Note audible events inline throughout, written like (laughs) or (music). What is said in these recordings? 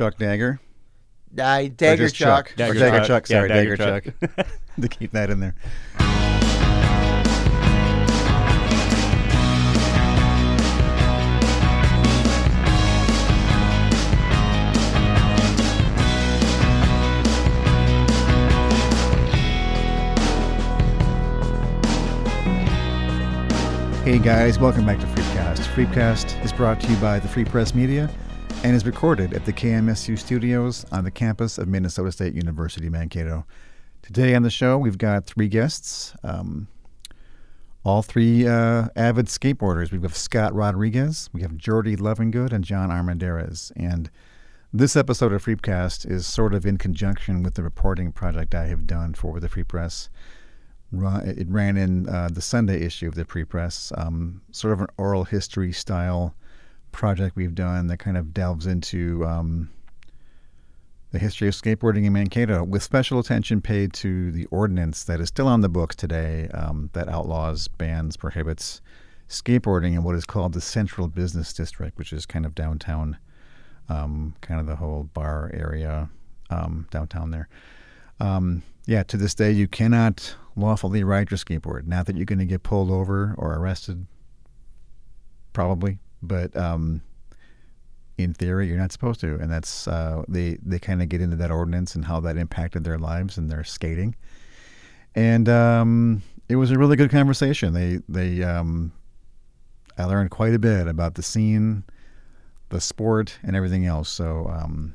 Chuck Dagger. Uh, Dagger just Chuck. Or Dagger Dagger Chuck. Chuck. Yeah, Sorry, Dagger Dagger, Chuck. (laughs) (laughs) to keep that in there. Hey guys, welcome back to Freepcast. Freepcast is brought to you by the Free Press Media and is recorded at the KMSU studios on the campus of Minnesota State University, Mankato. Today on the show, we've got three guests, um, all three uh, avid skateboarders. We've got Scott Rodriguez, we have Jordy Lovingood, and John Armendariz. And this episode of Freepcast is sort of in conjunction with the reporting project I have done for the Free Press it ran in uh, the Sunday issue of the Free Press, um, sort of an oral history style project we've done that kind of delves into um, the history of skateboarding in Mankato, with special attention paid to the ordinance that is still on the books today um, that outlaws, bans, prohibits skateboarding in what is called the Central Business District, which is kind of downtown, um, kind of the whole bar area um, downtown there. Um, yeah, to this day, you cannot lawfully ride your skateboard. Not that you're going to get pulled over or arrested, probably, but um, in theory, you're not supposed to. And that's uh, they they kind of get into that ordinance and how that impacted their lives and their skating. And um, it was a really good conversation. They they um, I learned quite a bit about the scene, the sport, and everything else. So um,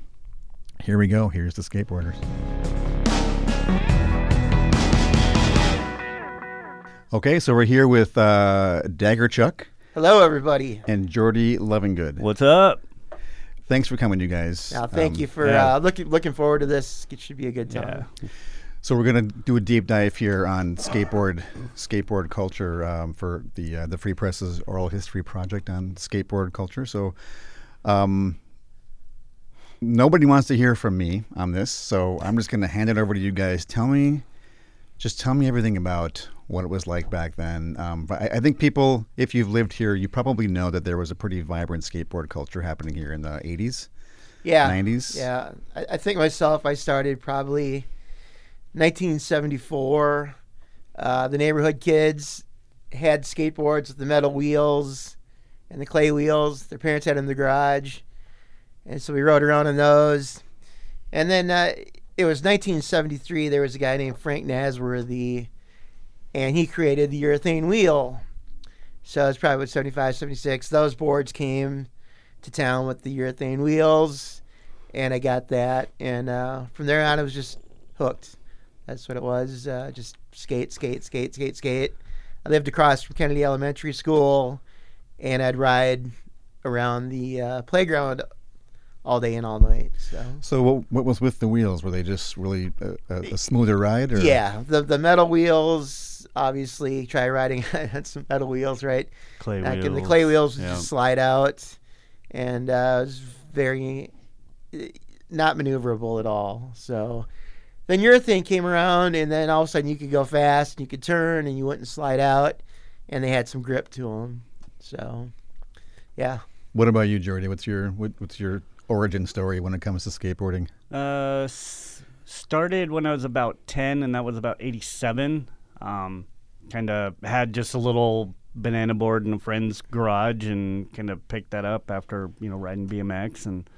here we go. Here's the skateboarders. Okay, so we're here with uh, Dagger Chuck Hello, everybody. and Jordy Lovingood. What's up? Thanks for coming, you guys. Now, thank Um, you for yeah. uh, looking looking forward to this. It should be a good time. Yeah. So we're gonna do a deep dive here on skateboard skateboard culture um, for the uh, the Free Press's oral history project on skateboard culture. So, um, nobody wants to hear from me on this, so I'm just gonna hand it over to you guys. Tell me, just tell me everything about what it was like back then. Um, but I, I think people, if you've lived here, you probably know that there was a pretty vibrant skateboard culture happening here in the '80s, Yeah. 90s. Yeah. I, I think myself, I started probably 1974. Uh, the neighborhood kids had skateboards with the metal wheels and the clay wheels. Their parents had them in the garage. And so we rode around on those. And then uh, it was 1973. There was a guy named Frank Nasworthy, and he created the urethane wheel. So it's probably what 75, 76. Those boards came to town with the urethane wheels, and I got that. And uh, from there on, I was just hooked. That's what it was. Uh, just skate, skate, skate, skate, skate. I lived across from Kennedy Elementary School, and I'd ride around the uh, playground all day and all night. So So what, what was with the wheels? Were they just really a, a, a smoother ride? Or? yeah, the the metal wheels. Obviously, try riding (laughs) on some metal wheels, right? Clay Back wheels. in the clay wheels would Yeah. just slide out, and uh, it was very not maneuverable at all. So then urethane came around, and then all of a sudden you could go fast, and you could turn, and you wouldn't slide out, and they had some grip to them. So yeah, What about you, Jordy? What's your what, what's your origin story when it comes to skateboarding? Uh, s- started when I was about 10, and that was about 87. Um, kind of had just a little banana board in a friend's garage and kind of picked that up after, you know, riding BMX. And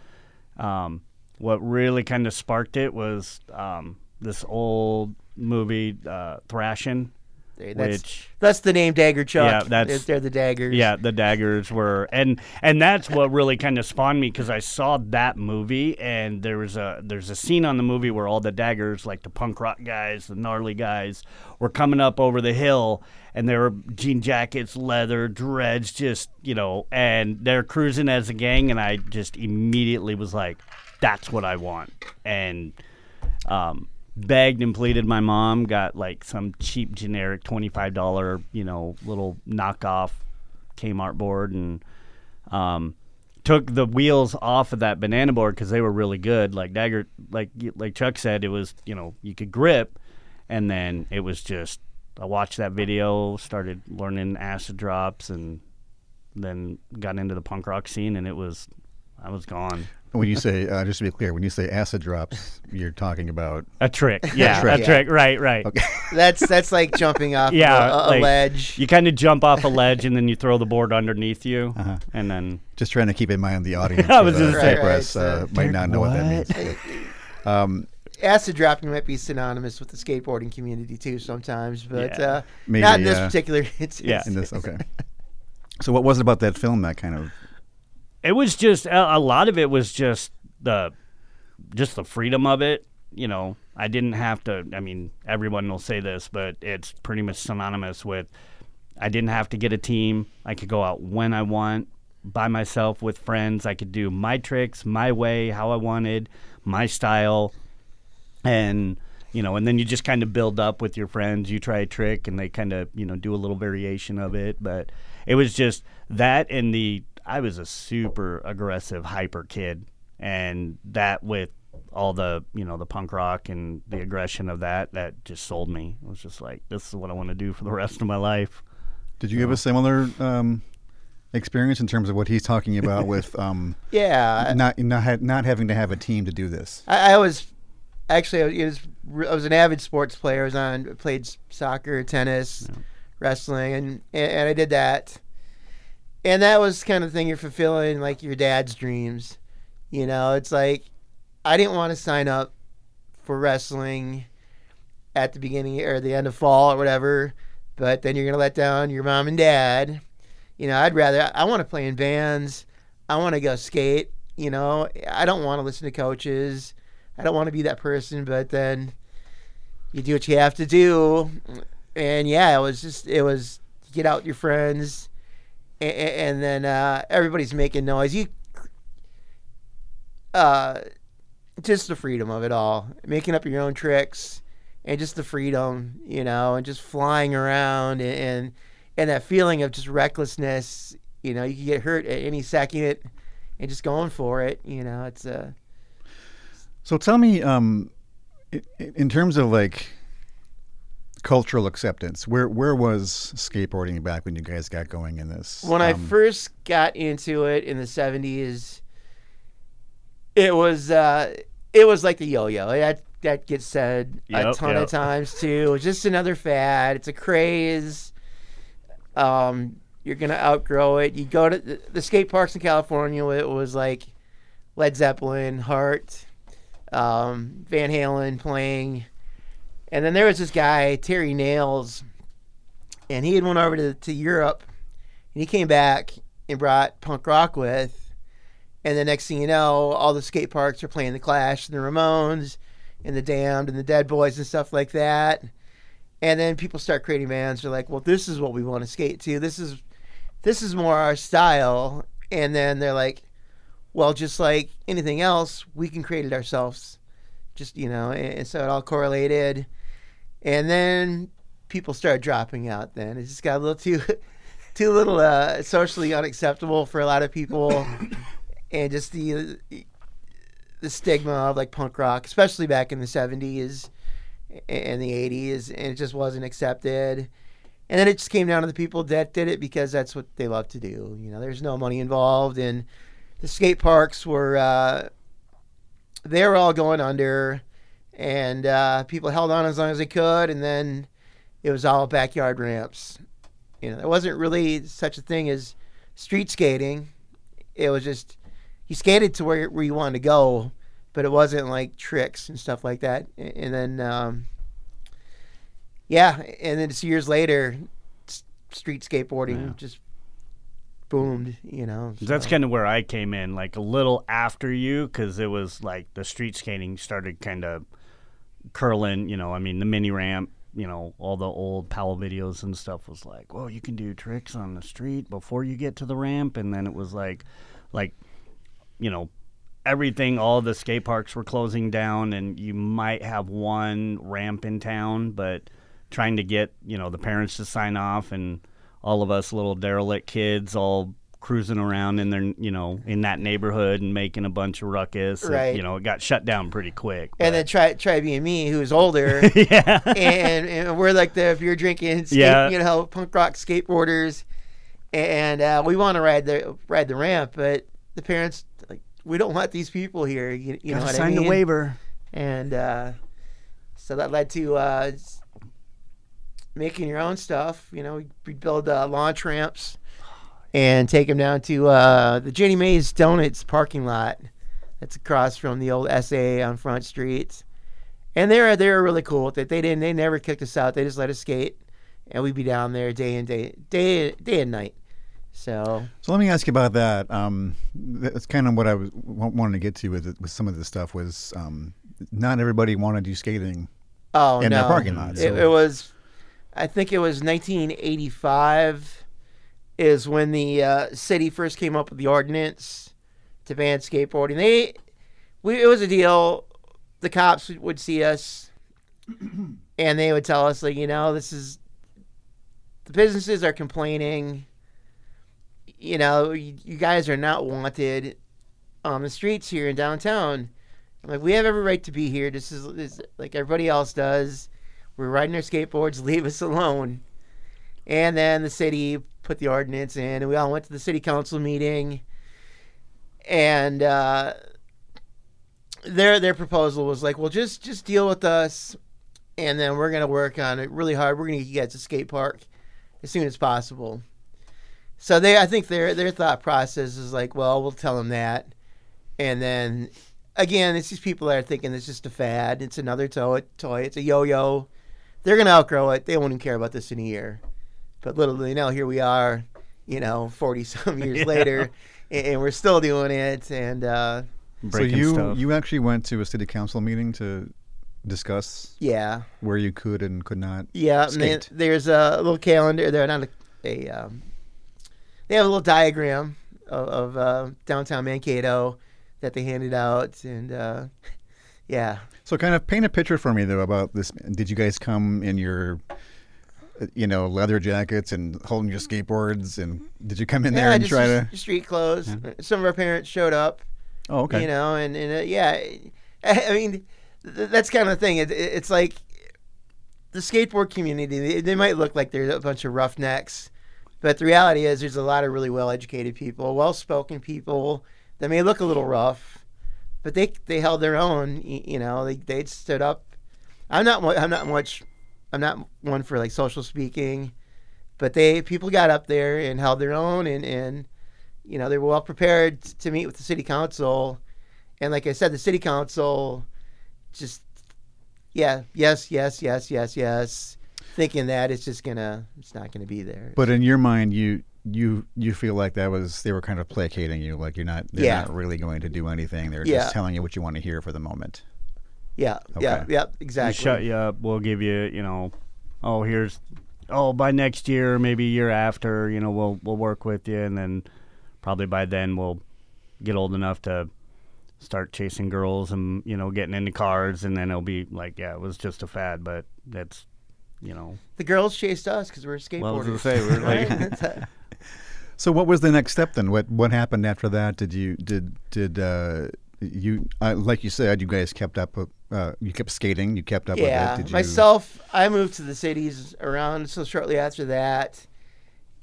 um, what really kind of sparked it was um, this old movie, uh, Thrashin', that's which. that's the name Dagger Chuck. Yeah, that's- they're, the daggers. Yeah, the daggers were, and and that's what really kind of spawned me because I saw that movie, and there was a there's a scene on the movie where all the daggers, like the punk rock guys, the gnarly guys, were coming up over the hill, and they were jean jackets, leather, dreads, just you know, and they're cruising as a gang, and I just immediately was like, that's what I want, and um, begged and pleaded my mom got like some cheap generic $25 you know little knockoff kmart board and um, took the wheels off of that banana board because they were really good. Like dagger like like chuck said it was you know you could grip and then it was just i watched that video started learning acid drops and then got into the punk rock scene and it was i was gone When you say, uh, just to be clear, when you say acid drops, you're talking about A trick. Yeah, trick. a trick. Right, right. okay. (laughs) That's that's like jumping off Yeah, a, a like, ledge. You kind of jump off a ledge and then you throw the board underneath you, Uh-huh. and then Just trying to keep in mind the (laughs) audience. I was uh, gonna say. Right, press right, uh, might not know what, that means. Um, Acid dropping might be synonymous with the skateboarding community too sometimes, but Yeah. uh, Maybe, not in this yeah. particular (laughs) instance. Yeah. in this, okay. So, what was it about that film that kind of? It was just a, a lot of it was just the just the freedom of it you know? I didn't have to i mean everyone will say this but it's pretty much synonymous with i didn't have to get a team. I could go out when i want by myself with friends. I could do my tricks my way how i wanted my style. And you know and then you just kind of build up with your friends. You try a trick and they kind of you know do a little variation of it. But it was just that and the i was a super aggressive hyper kid and that with all the you know the punk rock and the aggression of that that just sold me it was just like this is what i want to do for the rest of my life Did you have a similar um, experience in terms of what he's talking about (laughs) with um, Yeah, not not ha- not having to have a team to do this? I, I was actually I was, I was an avid sports player. I was on played soccer, tennis, wrestling, and, and and I did that. And that was kind of thing you're fulfilling like your dad's dreams. You know, it's like I didn't want to sign up for wrestling at the beginning or the end of fall or whatever, but then you're gonna let down your mom and dad. You know, I'd rather I want to play in bands. I want to go skate. You know, I don't want to listen to coaches. I don't want to be that person, but then you do what you have to do. And yeah, it was just it was get out your friends, and, and then uh, everybody's making noise. You, uh, just the freedom of it all, making up your own tricks, and just the freedom, you know, and just flying around and and, and that feeling of just recklessness. You know, you can get hurt at any second, and just going for it. You know, it's a So tell me, um, in terms of like cultural acceptance, where where was skateboarding back when you guys got going in this? when I Um, first got into it in the seventies, it was uh, it was like the yo-yo. That that gets said a ton yep. of times too. It's just another fad. It's a craze. Um, you're gonna outgrow it. You go to the, the skate parks in California. It was like Led Zeppelin, Heart, um, Van Halen playing, and then there was this guy Terry Nails, and he had went over to to Europe and he came back and brought punk rock with. And the next thing you know, all the skate parks are playing the Clash and the Ramones and the Damned and the Dead Boys and stuff like that. And then people start creating bands. They're like, "Well, this is what we want to skate to. This is this is more our style." And then they're like, "Well, just like anything else, we can create it ourselves." Just you know, and, so it all correlated. And then people started dropping out. Then it just got a little too (laughs) too little uh, socially unacceptable for a lot of people, (coughs) and just the the stigma of like punk rock, especially back in the seventies and the eighties, and it just wasn't accepted. And then it just came down to the people that did it because that's what they love to do. You know, there's no money involved, and the skate parks were uh, they were all going under, and uh, people held on as long as they could, and then it was all backyard ramps. You know, there wasn't really such a thing as street skating. It was just you skated to where where you wanted to go, but it wasn't like tricks and stuff like that. And then, um, yeah, and then just years later, street skateboarding just boomed. You know, That's kind of where I came in, like a little after you, because it was like the street skating started kind of curling. You know, I mean, the mini ramp, you know, all the old Powell videos and stuff was like, well, you can do tricks on the street before you get to the ramp. And then it was like, like, you know, everything, all the skate parks were closing down, and you might have one ramp in town, but trying to get, you know, the parents to sign off and all of us little derelict kids all cruising around in their, you know, in that neighborhood and making a bunch of ruckus. Right. you know, it got shut down pretty quick. And then try try being me, who's older, (laughs) yeah. and, and we're like the beer drinking, skate, Yeah. you know, punk rock skateboarders, and uh, we want to ride the ride the ramp, but the parents like we don't want these people here. You, you know what sign I mean? the waiver. and uh, so that led to uh, making your own stuff. You know, we build uh, launch ramps and take them down to uh, the Jenny Mays Donuts parking lot. That's across from the old SA on Front Street. And they're they're really cool with it. They didn't they never kicked us out. They just let us skate, and we'd be down there day and day day day and night. So So let me ask you about that. Um, that's kind of what I was wa- wanting to get to with with some of this stuff was um, not everybody wanted you skating. Oh in no! their parking lot, It, it was, I think it was 1985, is when the uh, city first came up with the ordinance to ban skateboarding. They, we, it was a deal. The cops would see us, (clears throat) and they would tell us like, you know, this is, the businesses are complaining. You know, you, you guys are not wanted on the streets here in downtown. I'm like, we have every right to be here. This is, this, like everybody else does. We're riding our skateboards. Leave us alone. And then the city put the ordinance in, and we all went to the city council meeting. And uh, their their proposal was like, well, just just deal with us, and then we're gonna work on it really hard. We're gonna get you guys a skate park as soon as possible. So they, I think their their thought process is like, well, we'll tell them that, and then again, it's these people that are thinking it's just a fad. It's another toy. Toy. It's a yo-yo. They're gonna outgrow it. They won't even care about this in a year. But little do they know, here we are, you know, forty some (laughs) years Yeah. later, and, and we're still doing it. And uh, Breaking so you stuff. you actually went to a city council meeting to discuss yeah, where you could and could not. yeah. And then there's a little calendar. They're not a. a um, they have a little diagram of, of uh, downtown Mankato that they handed out, and uh, yeah, So kind of paint a picture for me though about this. Did you guys come in your uh, you know leather jackets and holding your skateboards and did you come in there yeah, and just, try to? street clothes. Some of our parents showed up. Oh, okay. You know, and, and uh, yeah, (laughs) I mean, th- that's kind of the thing. It, it- it's like the skateboard community, they, they might look like they're a bunch of roughnecks, but the reality is there's a lot of really well educated people, well spoken people that may look a little rough, but they they held their own. You know, they they stood up. I'm not I'm not much I'm not one for like social speaking, but they people got up there and held their own and and you know they were well prepared to meet with the city council, and like I said, the city council just yeah yes yes yes yes yes thinking that it's just gonna it's not gonna be there. But in your mind, you you you feel like that was they were kind of placating you, like you're not they're Yeah. not really going to do anything. They're Yeah. just telling you what you want to hear for the moment. yeah yeah Okay. yeah We exactly. shut you up. We'll give you, you know, oh here's, oh by next year, maybe year after, you know, we'll we'll work with you, and then probably by then we'll get old enough to start chasing girls and you know getting into cars, and then it'll be like, yeah, it was just a fad, but that's, you know, The girls chased us because we were skateboarders. well, I was gonna say we're like. (laughs) (laughs) So what was the next step then? What what happened after that? Did you did did uh, you uh, like you said you guys kept up with uh, you kept skating you kept up yeah, with it? Did you, myself, I moved to the cities around so shortly after that,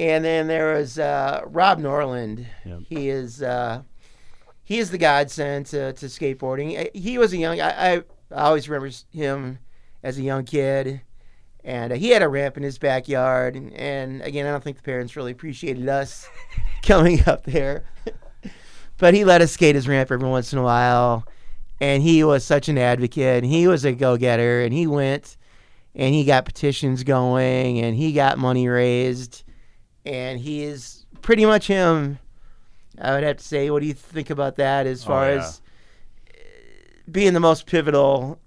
and then there was uh, Rob Norland. Yep. He is uh, he is the godsend to, to skateboarding. Uh, He was a young. I, I always remember him as a young kid, and uh, he had a ramp in his backyard. And, and again, I don't think the parents really appreciated us (laughs) coming up there, (laughs) but he let us skate his ramp every once in a while and he was such an advocate and he was a go-getter and he went and he got petitions going and he got money raised and he is pretty much him i would have to say what do you think about that as Oh, far yeah. as uh, being the most pivotal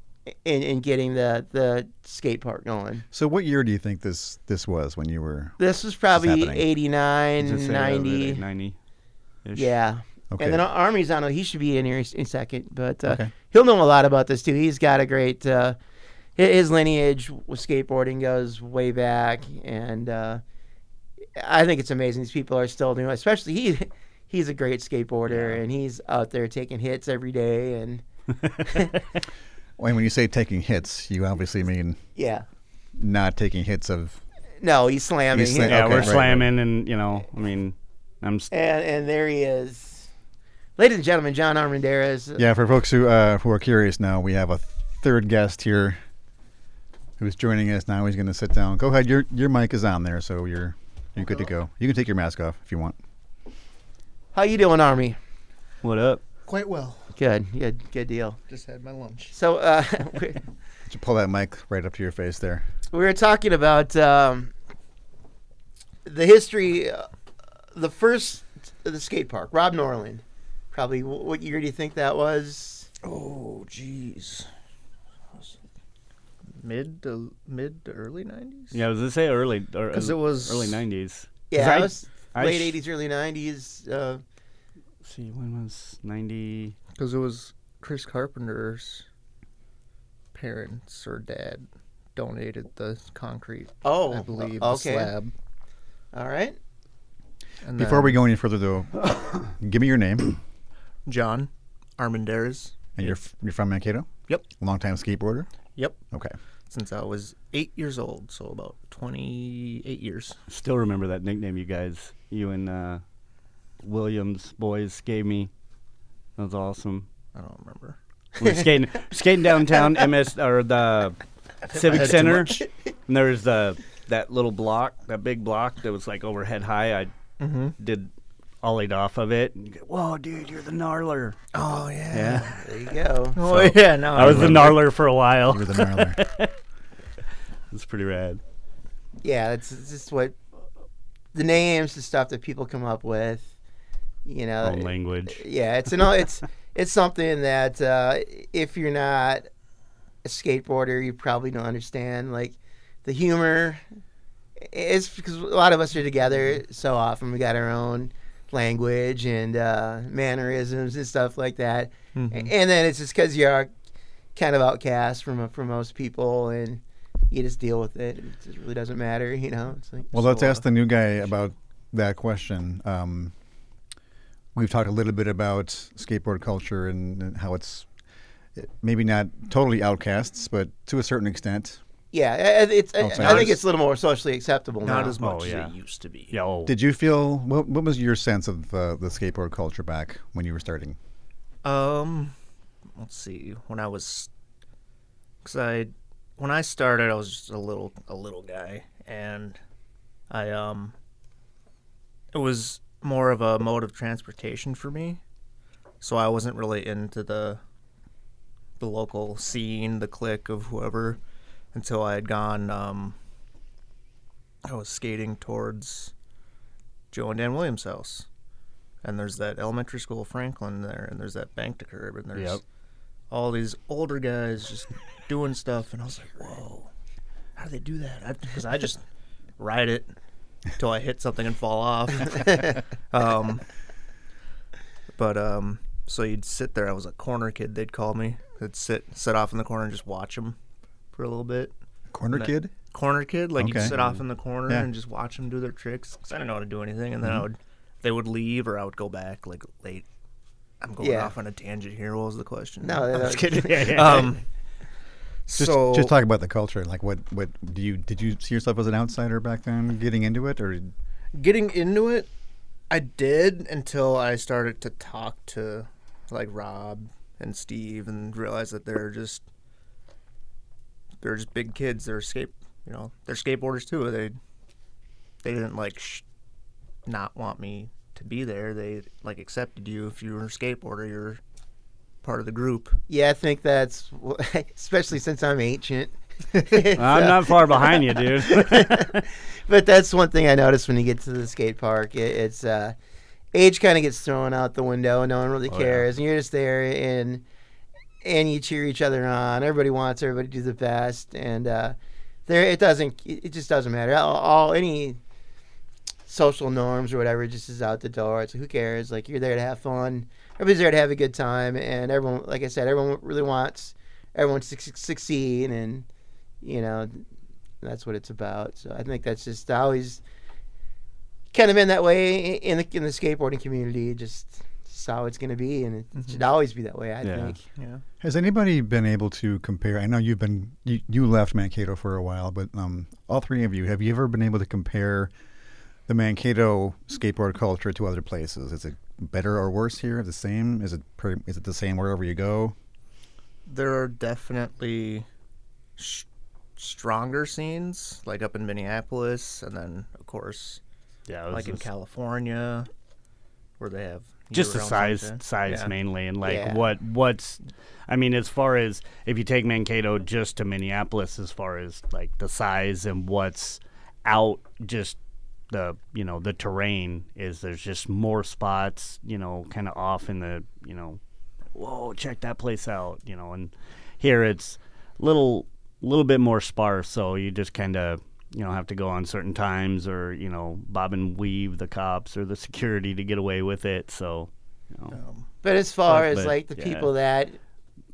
in, in getting the, the skate park going So what year do you think this this was when you were? this was probably happening. 89 Just say, uh, 90 90 -ish. yeah Okay. And then Army's on. He should be in here in a second, but uh, Okay. he'll know a lot about this too. He's got a great. Uh, his lineage with skateboarding goes way back, and uh, I think it's amazing these people are still doing. it. Especially he, he's a great skateboarder, Yeah. and he's out there taking hits every day. And (laughs) (laughs) When when you say taking hits, you obviously mean yeah, not taking hits of. no, he's slamming. He's sla- Yeah, Okay, we're right, slamming, and you know, I mean, I'm s- and and there he is Ladies and gentlemen, John Armendariz. Yeah, for folks who uh, who are curious now, we have a third guest here who's joining us now. He's going to sit down. Go ahead. Your your mic is on there, so you're you're good to go. You can take your mask off if you want. How you doing, Army? What up? Quite well. Good, good, good deal. Just had my lunch. So, uh, (laughs) we- Just pull that mic right up to your face there. we were talking about um, the history, uh, the first, the skate park, Rob Norland. Probably, what year do you think that was? Oh, jeez. Mid to mid to early nineties. Yeah, I was gonna say early, or 'Cause it was- early '90s. Yeah, I- it was I late '80s, early '90s. Uh, see, when was '90? Because it was Chris Carpenter's parents or dad donated the concrete. oh, I believe okay. the slab. All right. And Before we go any further, though, (coughs) give me your name John Armendariz. and you're f- you're from Mankato. Yep. Longtime skateboarder. Yep. Okay. Since I was eight years old, so about twenty-eight years. Still remember that nickname you guys, you and uh, Williams boys gave me. That was awesome. I don't remember. We were skating, skating downtown (laughs) MS or the Civic Center, and there was the that little block, that big block that was like overhead high. I Mm-hmm. did ollied off of it. And you go, Whoa, dude, you're the gnarler. Oh yeah. Yeah, There you go. (laughs) Oh yeah. no, I was the gnarler for a while. You were the gnarler. (laughs) It's pretty rad. Yeah, that's it's just what the names and stuff that people come up with. You know, Own language. yeah, it's an it's (laughs) it's something that uh, if you're not a skateboarder, you probably don't understand. Like the humor, it's because a lot of us are together so often. We got our own language and uh, mannerisms and stuff like that. Mhm. And then it's just because you're kind of outcast from from most people, and you just deal with it. It just really doesn't matter, you know. Like Well, let's So, uh, ask the new guy about that question. Um, we've talked a little bit about skateboard culture and, and how it's maybe not totally outcasts, but to a certain extent. yeah, I- it's. I, I think it's a little more socially acceptable Not now. as much Oh, yeah. as it used to be. Yeah. Oh, Did you feel what? What was your sense of uh, the skateboard culture back when you were starting? Um, let's see. When I was, cause I, when I started, I was just a little, a little guy, and I um, it was more of a mode of transportation for me, so I wasn't really into the, the local scene, the clique of whoever, until I had gone. Um, I was skating towards Joe and Dan Williams' house and there's that elementary school Franklin there, and there's that bank to curb, and there's Yep. all these older guys just doing stuff, and I was like, whoa, how do they do that? Because I, just ride it till I hit something and fall off. (laughs) um, but um, so you'd sit there. I was a corner kid. They'd call me. I'd sit sit off in the corner and just watch them for a little bit. Corner No. kid? Corner kid, like you'd sit off in the corner Yeah. and just watch them do their tricks. 'cause I didn't know how to do anything, and then Mm-hmm. I would they would leave or I would go back like late. I'm going Yeah. off on a tangent here. What was the question? No, I'm that- just kidding. (laughs) Yeah, yeah. Um, Just, so just talk about the culture. Like, what, what do you did you see yourself as an outsider back then, getting into it, or getting into it, I did until I started to talk to like Rob and Steve and realize that they're just they're just big kids. They're skate, you know, they're skateboarders too. They they didn't like sh- not want me to be there. They like accepted you if you were a skateboarder. You're part of the group. Yeah, I think that's (laughs) especially since I'm ancient. (laughs) I'm not far behind you, dude. (laughs) but that's one thing I noticed when you get to the skate park. It, it's uh, age kind of gets thrown out the window, and no one really Oh, yeah. cares. And you're just there, and and you cheer each other on. Everybody wants everybody to do the best, and uh, there it doesn't. It it just doesn't matter. All, all any social norms or whatever just is out the door. It's like, who cares? Like you're there to have fun. Everybody's there to have a good time, and everyone, like I said, everyone really wants everyone to suc- succeed, and you know that's what it's about. So I think that's just always kind of been that way in the in the skateboarding community. Just, just how it's going to be, and it should always be that way. I Yeah. think. Yeah. Has anybody been able to compare? I know you've been you, you left Mankato for a while, but um, all three of you have you ever been able to compare the Mankato skateboard culture to other places? Is it better or worse here? The same? Is it per, is it the same wherever you go? There are definitely sh- stronger scenes, like up in Minneapolis, and then of course, Yeah, it was like in California, where they have just the size sunshine. size Yeah. mainly and like Yeah. what what's i mean as far as if you take mankato just to minneapolis as far as like the size and what's out just the you know the terrain is there's just more spots you know kind of off in the you know whoa check that place out you know and here it's a little little bit more sparse so you just kind of you know have to go on certain times or you know bob and weave the cops or the (laughs) security to get away with it so you know Um, But as far But- as but, like the yeah. people that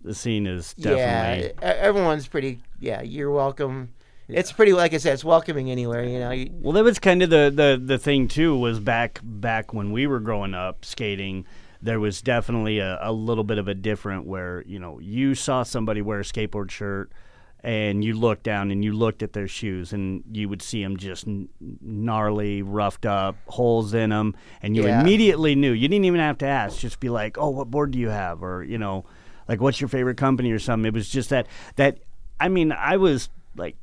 the scene is yeah, definitely e- everyone's pretty yeah, you're welcome. It's pretty like I said, it's welcoming anywhere, you know. You, Well, that was kind of the, the, the thing too. Was back back when we were growing up skating, there was definitely a, a little bit of a different where you know you saw somebody wear a skateboard shirt, and you looked down and you looked at their shoes and you would see them just n- gnarly, roughed up, holes in them, and you Yeah. immediately knew. You didn't even have to ask. Just be like, "Oh, what board do you have?" or you know, like, "What's your favorite company?" or something. It was just that that. I mean, I was like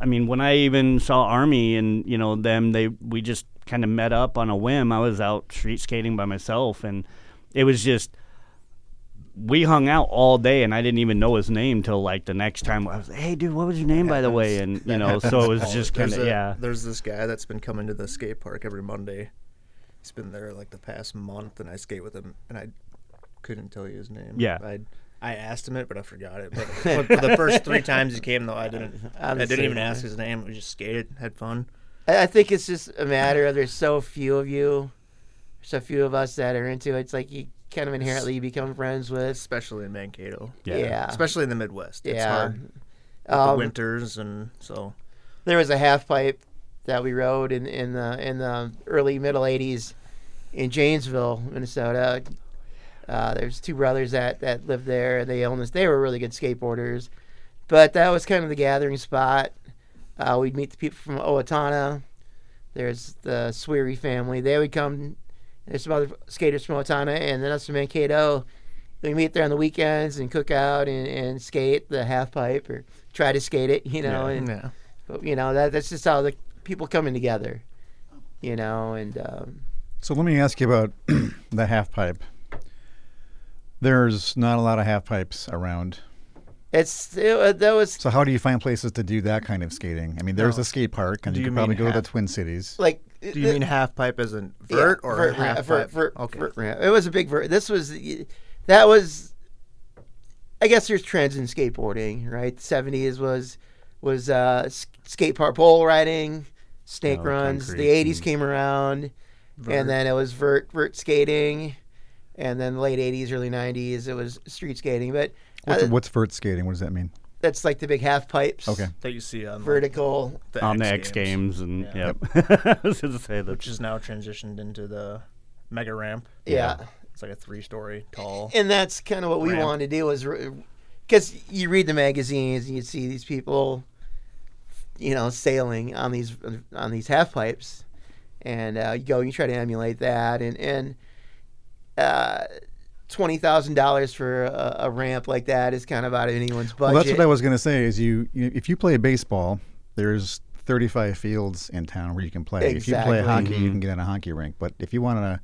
I mean, when I even saw Army and you know them, they we just kind of met up on a whim. I was out street skating by myself, and it was just we hung out all day, and I didn't even know his name till like the next time. I was like, "Hey, dude, what was your name, by the way?" And you know, so it was (laughs) just kind There's of yeah. There's this guy that's been coming to the skate park every Monday. He's been there like the past month, and I skate with him, and I couldn't tell you his name. Yeah. I I asked him it, but I forgot it. But, (laughs) but for the first three times he came, though, I didn't. I'm I didn't same even ask his name. We just skated, had fun. I I think it's just a matter of there's so few of you, so few of us that are into it. It's like you kind of inherently become friends with. especially in Mankato. Yeah. Yeah. Especially in the Midwest. It's yeah. hard with the Um, winters and so. there was a half pipe that we rode in in the in the early middle '80s in Janesville, Minnesota. Uh, there's two brothers that that lived there. They owned this. They were really good skateboarders, but that was kind of the gathering spot. Uh, we'd meet the people from Owatonna. There's the Sweary family. They would come. There's some other skaters from Owatonna, and then us from Mankato. We meet there on the weekends and cook out and, and skate the half pipe or try to skate it, (laughs) you know. Yeah. And Yeah. but you know that that's just how the people coming together, you know. And um, So let me ask you about (clears throat) the half pipe. There's not a lot of half pipes around. it's it, uh, that was So how do you find places to do that kind of skating? I mean, there's No. a skate park, and Do you you could probably mean go to the Twin Cities. like. Do you mean half pipe as in vert or vert, half ramp, vert, vert, okay. vert ramp. It was a big vert. This was that was. I guess there's trends in skateboarding, right? '70s was was uh, skate park pole riding, snake Oh, runs. concrete The '80s came around, Vert. and then it was vert vert skating, and then late '80s, early '90s, it was street skating. But What's, uh, what's vert skating? What does that mean? that's like the big half pipes. Okay. that you see on like, Vertical. the on the X X Games, and Yeah. yep. (laughs) I was gonna say which is now transitioned into the mega ramp. yeah. It's like a three-story tall. and that's kind of what we wanted to do was because you read the magazines and you see these people you know sailing on these on these half pipes and uh, you go and you try to emulate that and and uh, twenty thousand dollars for a, a ramp like that is kind of out of anyone's budget. Well, that's what I was going to say. Is you, you if you play baseball, there's 35 fields in town where you can play. If you play hockey, you Mhm. can get on a hockey rink. But if you want to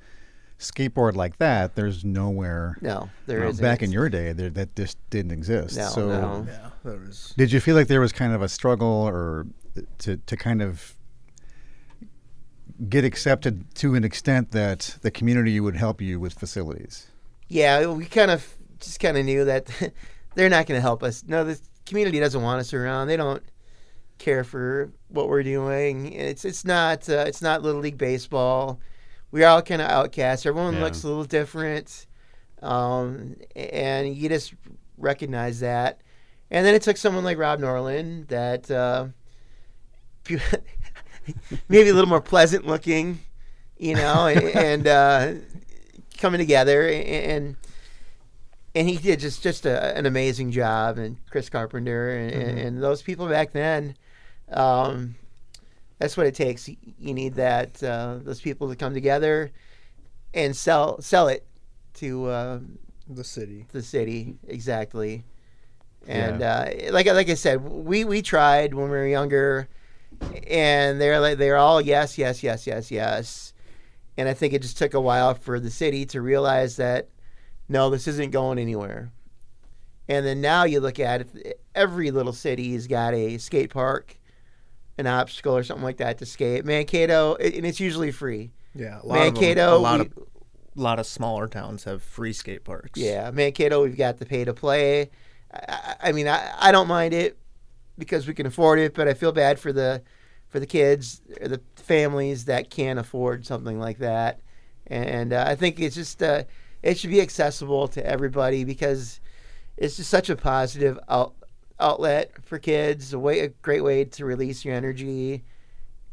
skateboard like that, there's nowhere. no, there Well, isn't. back in your day, there, that just didn't exist. No, so, no. Yeah, there was. did you feel like there was kind of a struggle, or to to kind of get accepted to an extent that the community would help you with facilities? yeah, we kind of just kind of knew that (laughs) they're not going to help us. No, the community doesn't want us around. They don't care for what we're doing. It's it's not uh, it's not little league baseball. We're all kind of outcasts. Everyone Yeah. looks a little different, um, and you just recognize that. And then it took someone like Rob Norland that uh, (laughs) (laughs) maybe a little more pleasant looking, you know, and, (laughs) and uh, coming together and and he did just just a, an amazing job and Chris Carpenter and, and, and those people back then um, that's what it takes you need that uh, those people to come together and sell sell it to uh, The city. the city exactly. And uh, like like I said, we we tried when we were younger, and they're like they're all yes yes yes yes yes, and I think it just took a while for the city to realize that no, this isn't going anywhere. And then now you look at it, every little city's got a skate park, an obstacle or something like that to skate. Mankato, and it's usually free. Yeah, a lot of them- Mankato, a lot we- of a lot of smaller towns have free skate parks. Yeah, Mankato, we've got the pay to play. I, I- I mean, I, I don't mind it because we can afford it, but I feel bad for the for the kids, or the families that can't afford something like that. And uh, I think it's just uh, it should be accessible to everybody because it's just such a positive out, outlet for kids. A way, a great way to release your energy.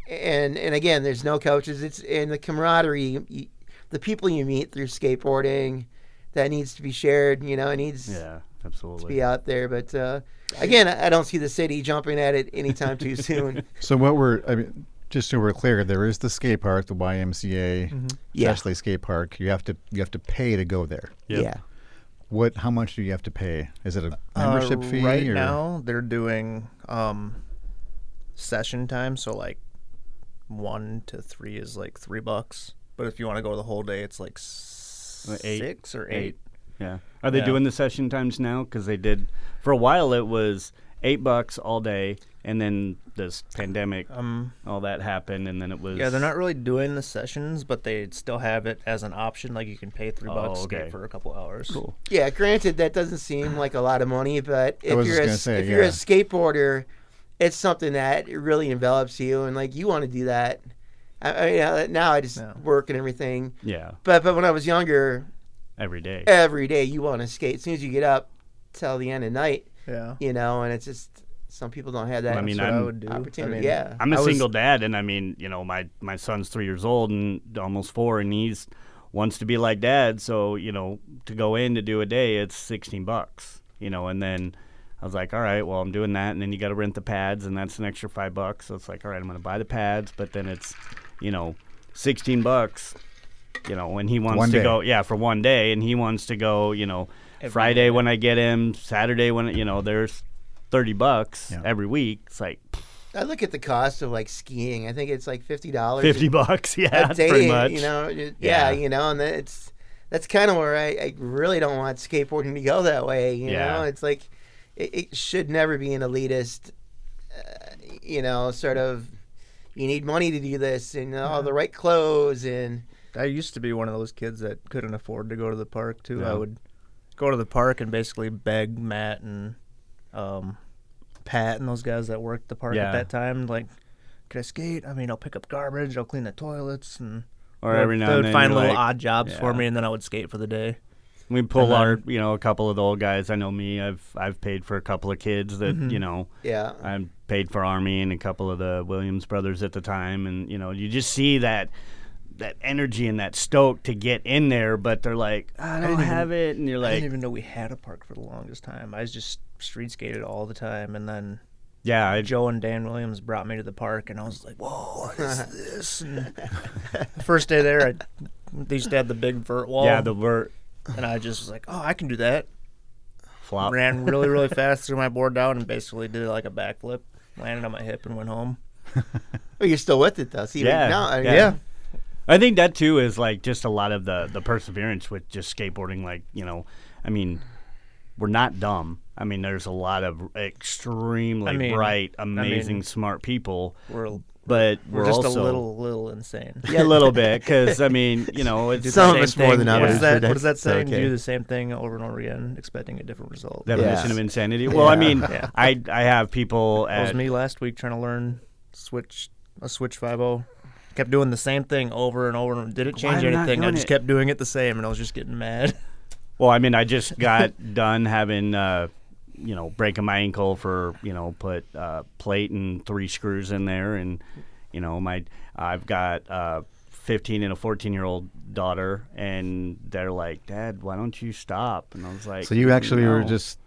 And and again, there's no coaches. It's in the camaraderie, you, the people you meet through skateboarding that needs to be shared. You know, it needs Yeah, to absolutely. be out there. But uh, again, I I don't see the city jumping at it anytime too (laughs) soon. So what we're I mean, just so we're clear, there is the skate park, the YMCA, Mm-hmm. Yeah. Chesley Skate Park. You have to you have to pay to go there. Yep. Yeah. What? How much do you have to pay? Is it a Uh, membership fee? Right or? now, they're doing um, session time, so like one to three is like three bucks. But if you want to go the whole day, it's like s- Uh, eight. six or Eight. eight. Yeah. Are they Yeah. doing the session times now? Because they did for a while. It was eight bucks all day, and then this pandemic, Um, all that happened, and then it was yeah, they're not really doing the sessions, but they still have it as an option. Like you can pay three Oh, bucks okay. for a couple hours. cool. Yeah, granted, that doesn't seem like a lot of money, but if you're a, say, if you're a skateboarder, it's something that really envelops you, and like you want to do that. I, I mean, now I just Yeah. work and everything, Yeah, but but when I was younger, every day. every day you want to skate. As soon as you get up till the end of night, Yeah, you know, and it's just some people don't have that. I mean, that's what I I'm- would do. opportunity. I mean, yeah, I'm a I was- single dad, and I mean, you know, my my son's three years old and almost four, and he's wants to be like dad. So you know, to go in to do a day, it's sixteen bucks. You know, and then I was like, all right, well, I'm doing that, and then you got to rent the pads, and that's an extra five bucks. So it's like, all right, I'm going to buy the pads, but then it's, you know, sixteen bucks. You know, when he wants One to day. go, yeah, for one day, and he wants to go, you know, Every Friday day. when I get him, Saturday when you know, there's thirty bucks Yeah. every week. It's like I look at the cost of like skiing. I think it's like fifty dollars. fifty bucks. (laughs) Yeah, a that's day, pretty much. you know. Yeah. Yeah, you know, and it's that's kind of where I, I really don't want skateboarding to go that way. You Yeah. know, it's like it, it should never be an elitist. Uh, you know, sort of. You need money to do this, and all the right clothes, and I used to be one of those kids that couldn't afford to go to the park too. Yeah. I would go to the park and basically beg Matt and um, Pat and those guys that worked the park Yeah. at that time, like, "Can I skate? I mean, I'll pick up garbage, I'll clean the toilets, and or every now they and would then find you're little like, odd jobs for me, and then I would skate for the day." we pull and then- our, you know, a couple of the old guys. I know me. I've I've paid for a couple of kids that Mhm. you know. yeah, I paid for Army and a couple of the Williams brothers at the time, and you know, you just see that that energy and that stoke to get in there, but they're like, I don't didn't even- have it, and you're like, I didn't even know we had a park for the longest time. I was just street skated all the time, and then yeah, I, Joe and Dan Williams brought me to the park, and I was like, "Whoa, what is (laughs) this?" And first day there, I, they used to have the big vert wall. yeah, the vert and I just was like, "Oh, I can do that." flop. Ran really, really (laughs) fast, threw my board down, and basically did like a backflip, landed on my hip, and went home. (laughs) but you're still with it though. See, Yeah, now, I mean, yeah. I think that too is like just a lot of the the perseverance with just skateboarding. Like you know, I mean, we're not dumb. I mean, there's a lot of extremely I mean- bright, amazing, mean- smart people, We're but we're, we're, just also a little, little insane. yeah, a little bit (laughs) because I mean, you know, it's Some of Same us more than thing. What others, is that? but What is that that's saying? okay. Do the same thing over and over again, expecting a different result. definition Yeah. of insanity. Well, I mean, Yeah. I I have people It was me last week trying to learn switch a switch five zero. Kept doing the same thing over and over, and didn't change am I not anything. I just it? kept doing it the same, and I was just getting mad. (laughs) Well, I mean, I just got (laughs) done having, uh, you know, breaking my ankle for, you know, put uh, plate and three screws in there, and you know, my I've got uh, 15 and a 14 year old daughter, and they're like, Dad, why don't you stop? And I was like, So you actually were just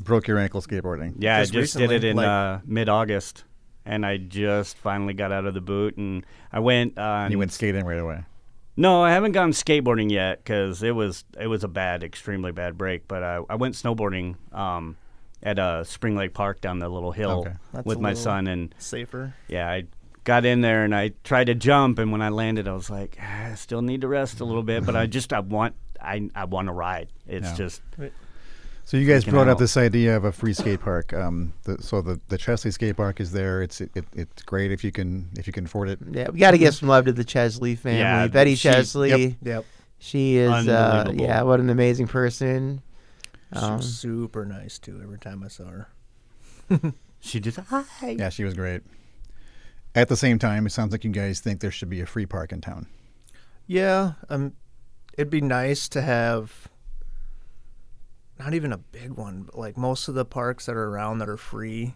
broke your ankle skateboarding. yeah, Just I just did it in like- uh, mid August, and I just finally got out of the boot, and I went. Uh, And you went skating right away. No, I haven't gone skateboarding yet because it was it was a bad, extremely bad break. But I, I went snowboarding um, at uh, Spring Lake Park down the little hill Okay. With my son, and Safer. yeah, I got in there and I tried to jump, and when I landed, I was like, "Ah, I still need to rest a little bit, but I (laughs) just I want I I want to ride. It's Yeah. just So you guys Freaking brought up this idea of a free skate park. Um, the, so the the Chesley skate park is there. It's it, it's great if you can if you can afford it. Yeah, we got to give some love to the Chesley family. Yeah, Betty she- Chesley. Yep. Yep. She is, uh, yeah, what an amazing person. She Um, was super nice too. Every time I saw her. (laughs) she just hi. Yeah, she was great. At the same time, it sounds like you guys think there should be a free park in town. Yeah, um, it'd be nice to have not even a big one, but like most of the parks that are around that are free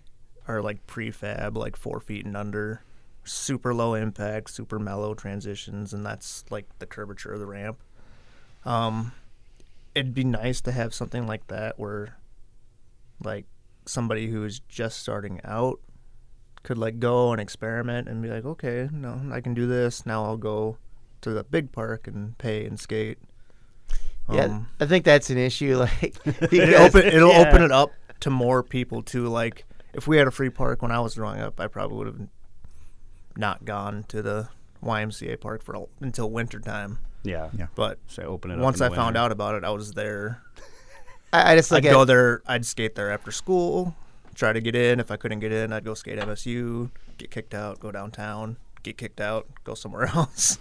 are like prefab, like four feet and under, super low impact, super mellow transitions, and that's like the curvature of the ramp. Um, it'd be nice to have something like that where, like, somebody who's just starting out could like go and experiment and be like, okay, no, I can do this. Now I'll go to the big park and pay and skate. Yeah, Um, I think that's an issue. (laughs) Like, it'll open it'll (laughs) yeah. open it up to more people too. Like if we had a free park when I was growing up, I probably would have not gone to the YMCA park for until winter time. Yeah, Yeah. But So open it up. once I the found out about it, I was there. (laughs) I, I just I'd go there. I'd skate there after school. Try to get in. If I couldn't get in, I'd go skate MSU. Get kicked out. Go downtown. Get kicked out. Go somewhere else.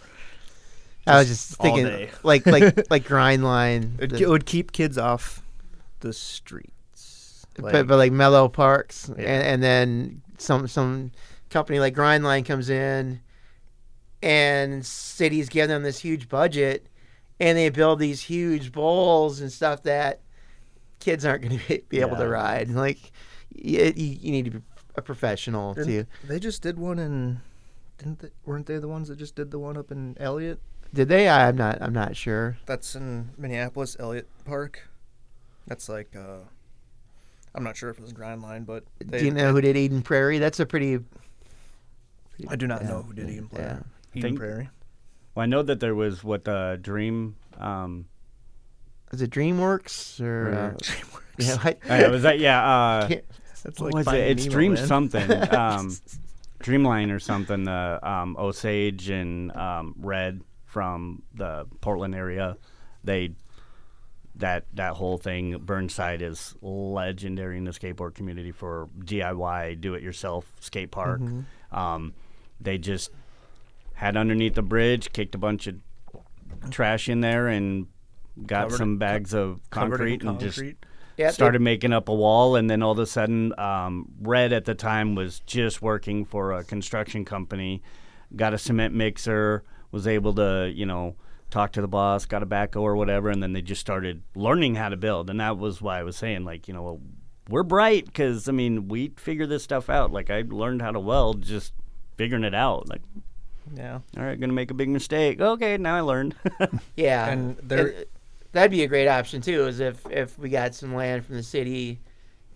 I was just all thinking, day. (laughs) like, like, (laughs) like Grindline. It, the- it would keep kids off the streets. but, but like mellow parks, Yeah. and, and then some some company like Grindline comes in, and cities give them this huge budget, and they build these huge bowls and stuff that kids aren't going (laughs) to be, be able to Yeah. ride. Like, you, you, you need to be a professional too. They just did one in. Didn't they, weren't they the ones that just did the one up in Elliott? Did they? I'm not. I'm not sure. That's in Minneapolis, Elliott Park. That's like. uh I'm not sure if it was Grindline, but they, Do you know who did Eden Prairie? That's a pretty. I do not yeah, know who did Eden Prairie. yeah. Eden Think- Prairie. Well, I know that there was what uh, Dream. Um, Is it DreamWorks or? Uh, (laughs) yeah, I, uh, was that yeah? Uh, (laughs) That's like was it? It's Nemo, Dream man. something. (laughs) Um, Dreamline or something. Uh, um, Osage and um, Red from the Portland area. They that that whole thing. Burnside is legendary in the skateboard community for DIY, do it yourself skate park. Mm-hmm. Um, they just had underneath the bridge, kicked a bunch of trash in there, and got Covered some bags of Covered in concrete and just yeah, started making up a wall, and then all of a sudden, um, Red at the time was just working for a construction company, got a cement mixer, was able to, you know, talk to the boss, got a backhoe or whatever, and then they just started learning how to build, and that was why I was saying, like, you know, well, we're bright because I mean, we figure this stuff out. Like, I learned how to weld just figuring it out. Like, Yeah. all right, gonna make a big mistake. Okay, now I learned. (laughs) Yeah, And there- and that'd be a great option too. Is if if we got some land from the city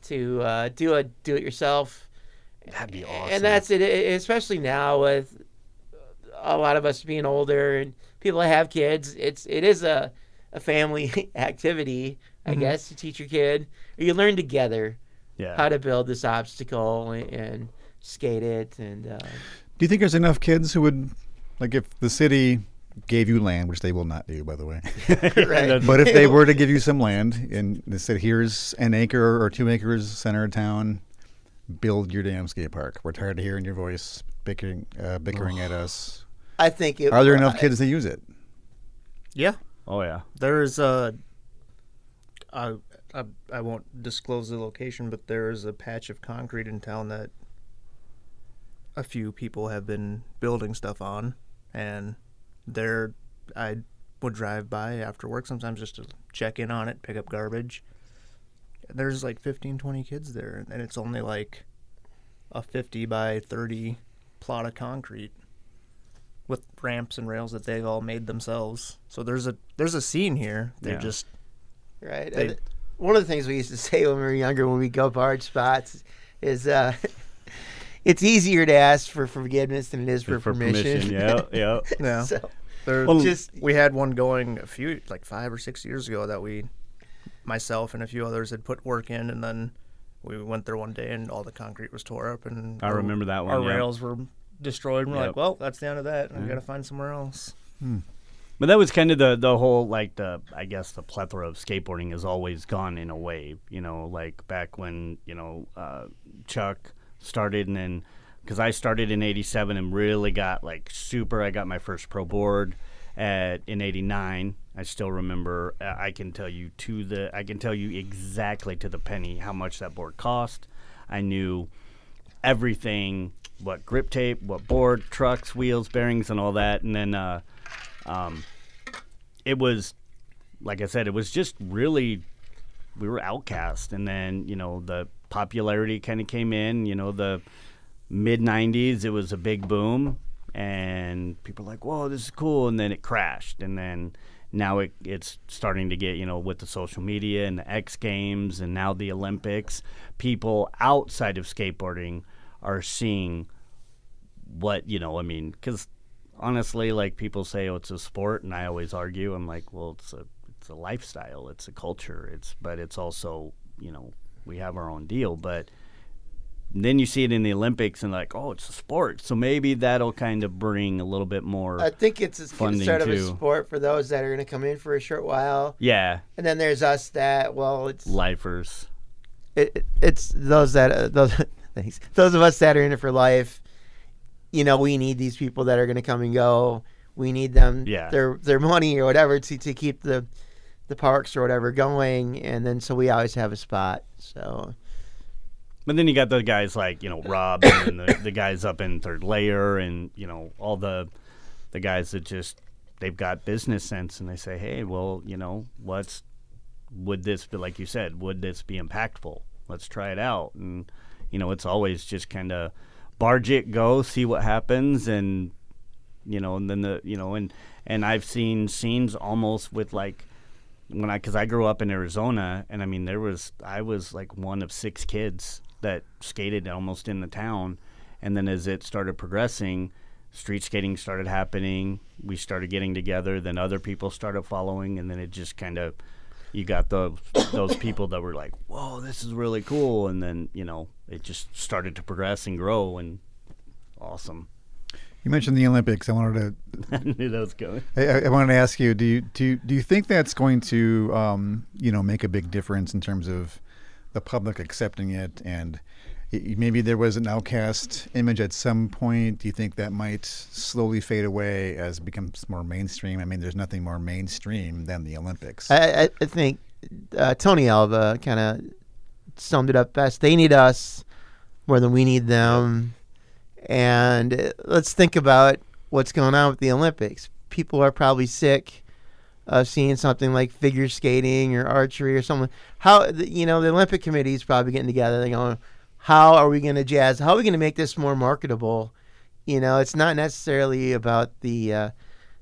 to uh, do a do it yourself. That'd be awesome. And that's it, it- especially now with a lot of us being older and people that have kids. It's it is a a family (laughs) activity, I guess, to teach your kid. Or you learn together yeah. how to build this obstacle and, and skate it. And uh, Do you think there's enough kids who would, like, if the city gave you land, which they will not do, by the way, (laughs) right. (laughs) but if they were to give you some land and they said, "Here's an acre or two acres, center of town, build your damn skate park. We're tired of hearing your voice bickering, uh, bickering at (sighs) us." I think it, Are there enough kids to use it? Yeah. oh yeah. There's a. I, I, I won't disclose the location, but there is a patch of concrete in town that a few people have been building stuff on, and there I would drive by after work sometimes just to check in on it, pick up garbage. There's like 15, 20 kids there, and it's only like a 50 by 30 plot of concrete with ramps and rails that they've all made themselves. So there's a there's a scene here. They're Yeah. just Right. They- And one of the things we used to say when we were younger, when we go barge spots, is uh, (laughs) it's easier to ask for forgiveness than it is for, permission. Yeah, (laughs) yeah. yeah. so, There, Well, just we had one going a few, like five or six years ago, that we, myself and a few others, had put work in, and then we went there one day and all the concrete was tore up, and I our- remember that one, Our yeah. rails were destroyed, and we're Yep. like, well, that's the end of that. We got to find somewhere else. But that was kind of the the whole like the I guess the plethora of skateboarding has always gone in a wave. You know, like back when you know uh, Chuck started, and then because I started in '87 and really got like super. I got my first pro board at in '89. I still remember. uh, I can tell you to the. I can tell you exactly to the penny how much that board cost. I knew everything what grip tape what board trucks wheels bearings and all that. And then uh, um, it was like i said it was just really we were outcast. And then you know the popularity kind of came in you know the mid 90s it was a big boom. And people were like whoa this is cool. And then it crashed. And then now it, it's starting to get you know with the social media and the x games and now the olympics people outside of skateboarding are seeing what you know i mean because honestly like people say oh it's a sport and i always argue. I'm like well it's a it's a lifestyle. It's a culture. It's but it's also you know we have our own deal. But then you see it in the olympics and like oh it's a sport. So maybe that'll kind of bring a little bit more I think it's a sort of a sport for those that are going to come in for a short while, yeah. And then there's us that well, it's lifers. It, it- it's those that uh, those thanks those of us that are in it for life. You know, we need these people that are going to come and go. We need them Yeah. their their money or whatever to to keep the the parks or whatever going, and then so we always have a spot. So But then you got the guys like you know Rob and the, the guys up in Third Lair and you know all the the guys that just they've got business sense and they say hey well you know what's would this be like you said would this be impactful let's try it out and you know it's always just kind of barge it go see what happens and you know and then the you know and and I've seen scenes almost with like when I because I grew up in Arizona, and I mean there was I was like one of six kids that skated almost in the town, and then as it started progressing, street skating started happening. We started getting together, then other people started following, and then it just kind of you got those those people that were like, "Whoa, this is really cool," and then you know it just started to progress and grow, and awesome. You mentioned the Olympics. I wanted to (laughs) I knew that was going. I, I- wanted to ask you: Do you do you, do you think that's going to um, you know make a big difference in terms of the public accepting it? And maybe there was an outcast image at some point. Do you think that might slowly fade away as it becomes more mainstream? I mean, there's nothing more mainstream than the Olympics. I, I, think uh, Tony Alva kind of summed it up best. They need us more than we need them. And uh, let's think about what's going on with the Olympics. People are probably sick of seeing something like figure skating or archery or something. How you know the Olympic Committee is probably getting together. They're going, how are we going to jazz? How are we going to make this more marketable? You know, it's not necessarily about the uh,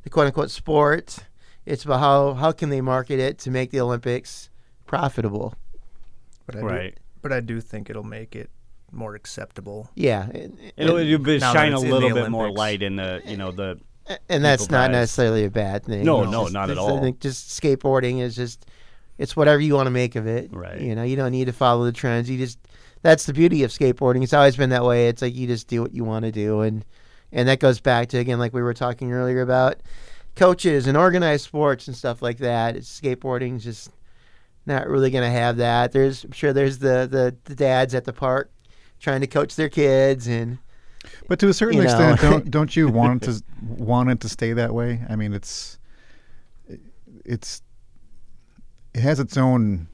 the quote unquote sport. It's about how how can they market it to make the Olympics profitable. But I Right. Do, but I do think it'll make it more acceptable. Yeah, and, It'll, it'll be- shine a little the bit more light in the you know the and that's not guys. necessarily a bad thing. No, It's no, just- not at all. I think just skateboarding is just it's whatever you want to make of it. Right. You know, you don't need to follow the trends. You just that's the beauty of skateboarding. It's always been that way. It's like you just do what you want to do, and and that goes back to again like we were talking earlier about coaches and organized sports and stuff like that. It's skateboarding's just not really going to have that. There's I'm sure there's the, the the dads at the park trying to coach their kids and But to a certain you know. extent, don't don't you want it (laughs) to want it to stay that way? I mean, it's it's it has its own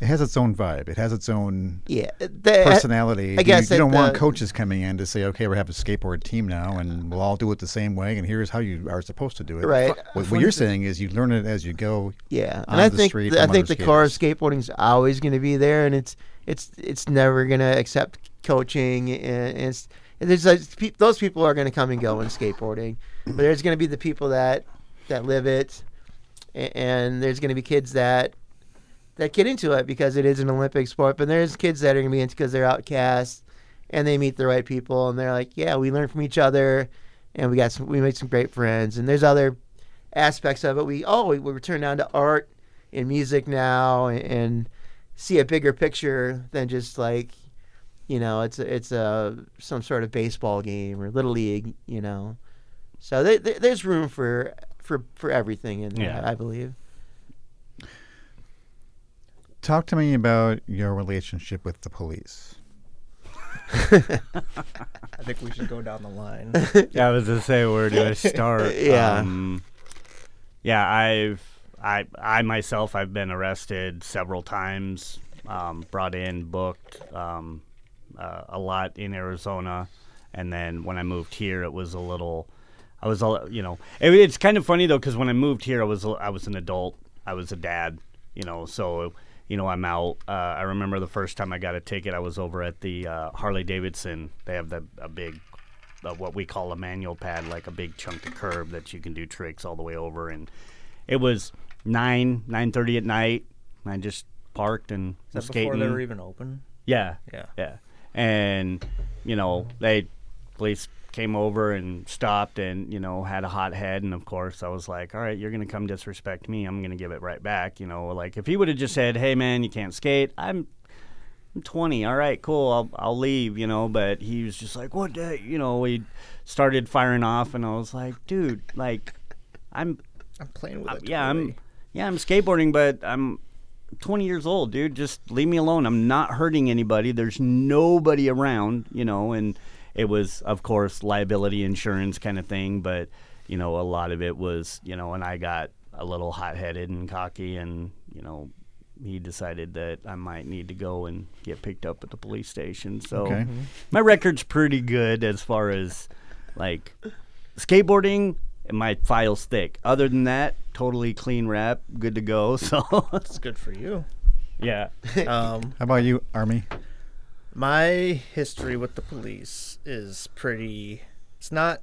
it has its own vibe. It has its own yeah, the, uh, personality. I You- guess you, at don't want uh, coaches coming in to say, "Okay, we're having a skateboard team now, and we'll all do it the same way, and here's how you are supposed to do it." Right. What, what you're saying is you learn it as you go. Yeah, on and I the think street th- I think other the core of is always going to be there, and it's it's it's never going to accept coaching, and it's and there's like, pe- those people are going to come and go in skateboarding, but there's going to be the people that that live it, a- and there's going to be kids that that get into it because it is an Olympic sport, but there's kids that are going to be into because they're outcasts, and they meet the right people, and they're like, yeah, we learn from each other. and we got some. We made some great friends, and there's other aspects of it. We oh we, we turn down to art and music now, and, and see a bigger picture than just like you know it's a, it's a some sort of baseball game or little league you know so they, they, there's room for for for everything in there, Yeah. I believe Talk to me about your relationship with the police. (laughs) I think we should go down the line. Yeah, (laughs) I was gonna say where do I start? (laughs) Yeah. Um, yeah, I've I I myself I've been arrested several times, um, brought in, booked um, uh, a lot in Arizona, and then when I moved here, it was a little. I was a you know it, it's kind of funny though because when I moved here, I was a- I was an adult, I was a dad, you know, so you know I'm out. Uh, I remember the first time I got a ticket, I was over at the uh, Harley Davidson. They have the a big uh, what we call a manual pad, like a big chunk of curb that you can do tricks all the way over. And it was nine nine thirty at night. and I just parked and Is was that before they were even open? yeah, Yeah. yeah. And you know they police came over and stopped and you know had a hot head and of course I was like all right you're gonna come disrespect me I'm gonna give it right back you know like if he would have just said hey man you can't skate I'm I'm 20. All right, cool. I'll I'll leave, you know. But he was just like, what? The? You know, we started firing off, and I was like, dude, like, I'm, I'm playing with it. yeah, I'm, yeah, I'm skateboarding, but I'm 20 years old, dude. Just leave me alone. I'm not hurting anybody. There's nobody around, you know. And it was, of course, liability insurance kind of thing, but you know, a lot of it was, you know, and I got a little hot-headed and cocky, and you know, he decided that I might need to go and get picked up at the police station. So Okay. my record's pretty good as far as like skateboarding. And my file's thick. Other than that, totally clean rap, good to go. (laughs) So It's good for you. yeah, (laughs) Um, How about you, Army? My history with the police is pretty. It's not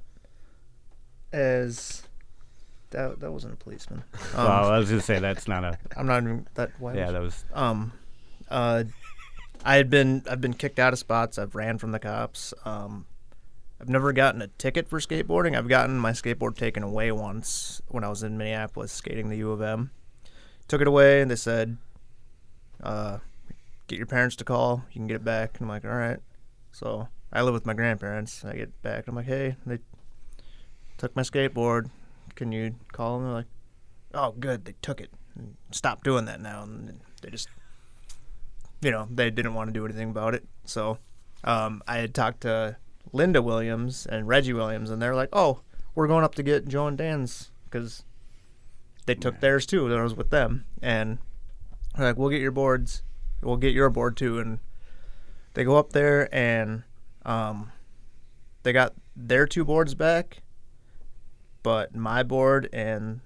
as. That, that wasn't a policeman. (laughs) Um, well, I was gonna say that's not a. (laughs) I'm not even that. Why Yeah, was- that was. um uh I had been I've been kicked out of spots. I've ran from the cops. Um I've never gotten a ticket for skateboarding. I've gotten my skateboard taken away once when I was in Minneapolis skating the U of M. Took it away and they said uh get your parents to call. You can get it back. And I'm like, "All right." So, I live with my grandparents. I get back. I'm like, "Hey, they took my skateboard. Can you call them?" They're like, "Oh, good. They took it. Stop doing that now." And they just you know, they didn't want to do anything about it. So um, I had talked to Linda Williams and Reggie Williams, and they're like, "Oh, we're going up to get Joe and Dan's because they took theirs too. That I was with them." And they're like, "We'll get your boards. We'll get your board too." And they go up there, and um, they got their two boards back, but my board and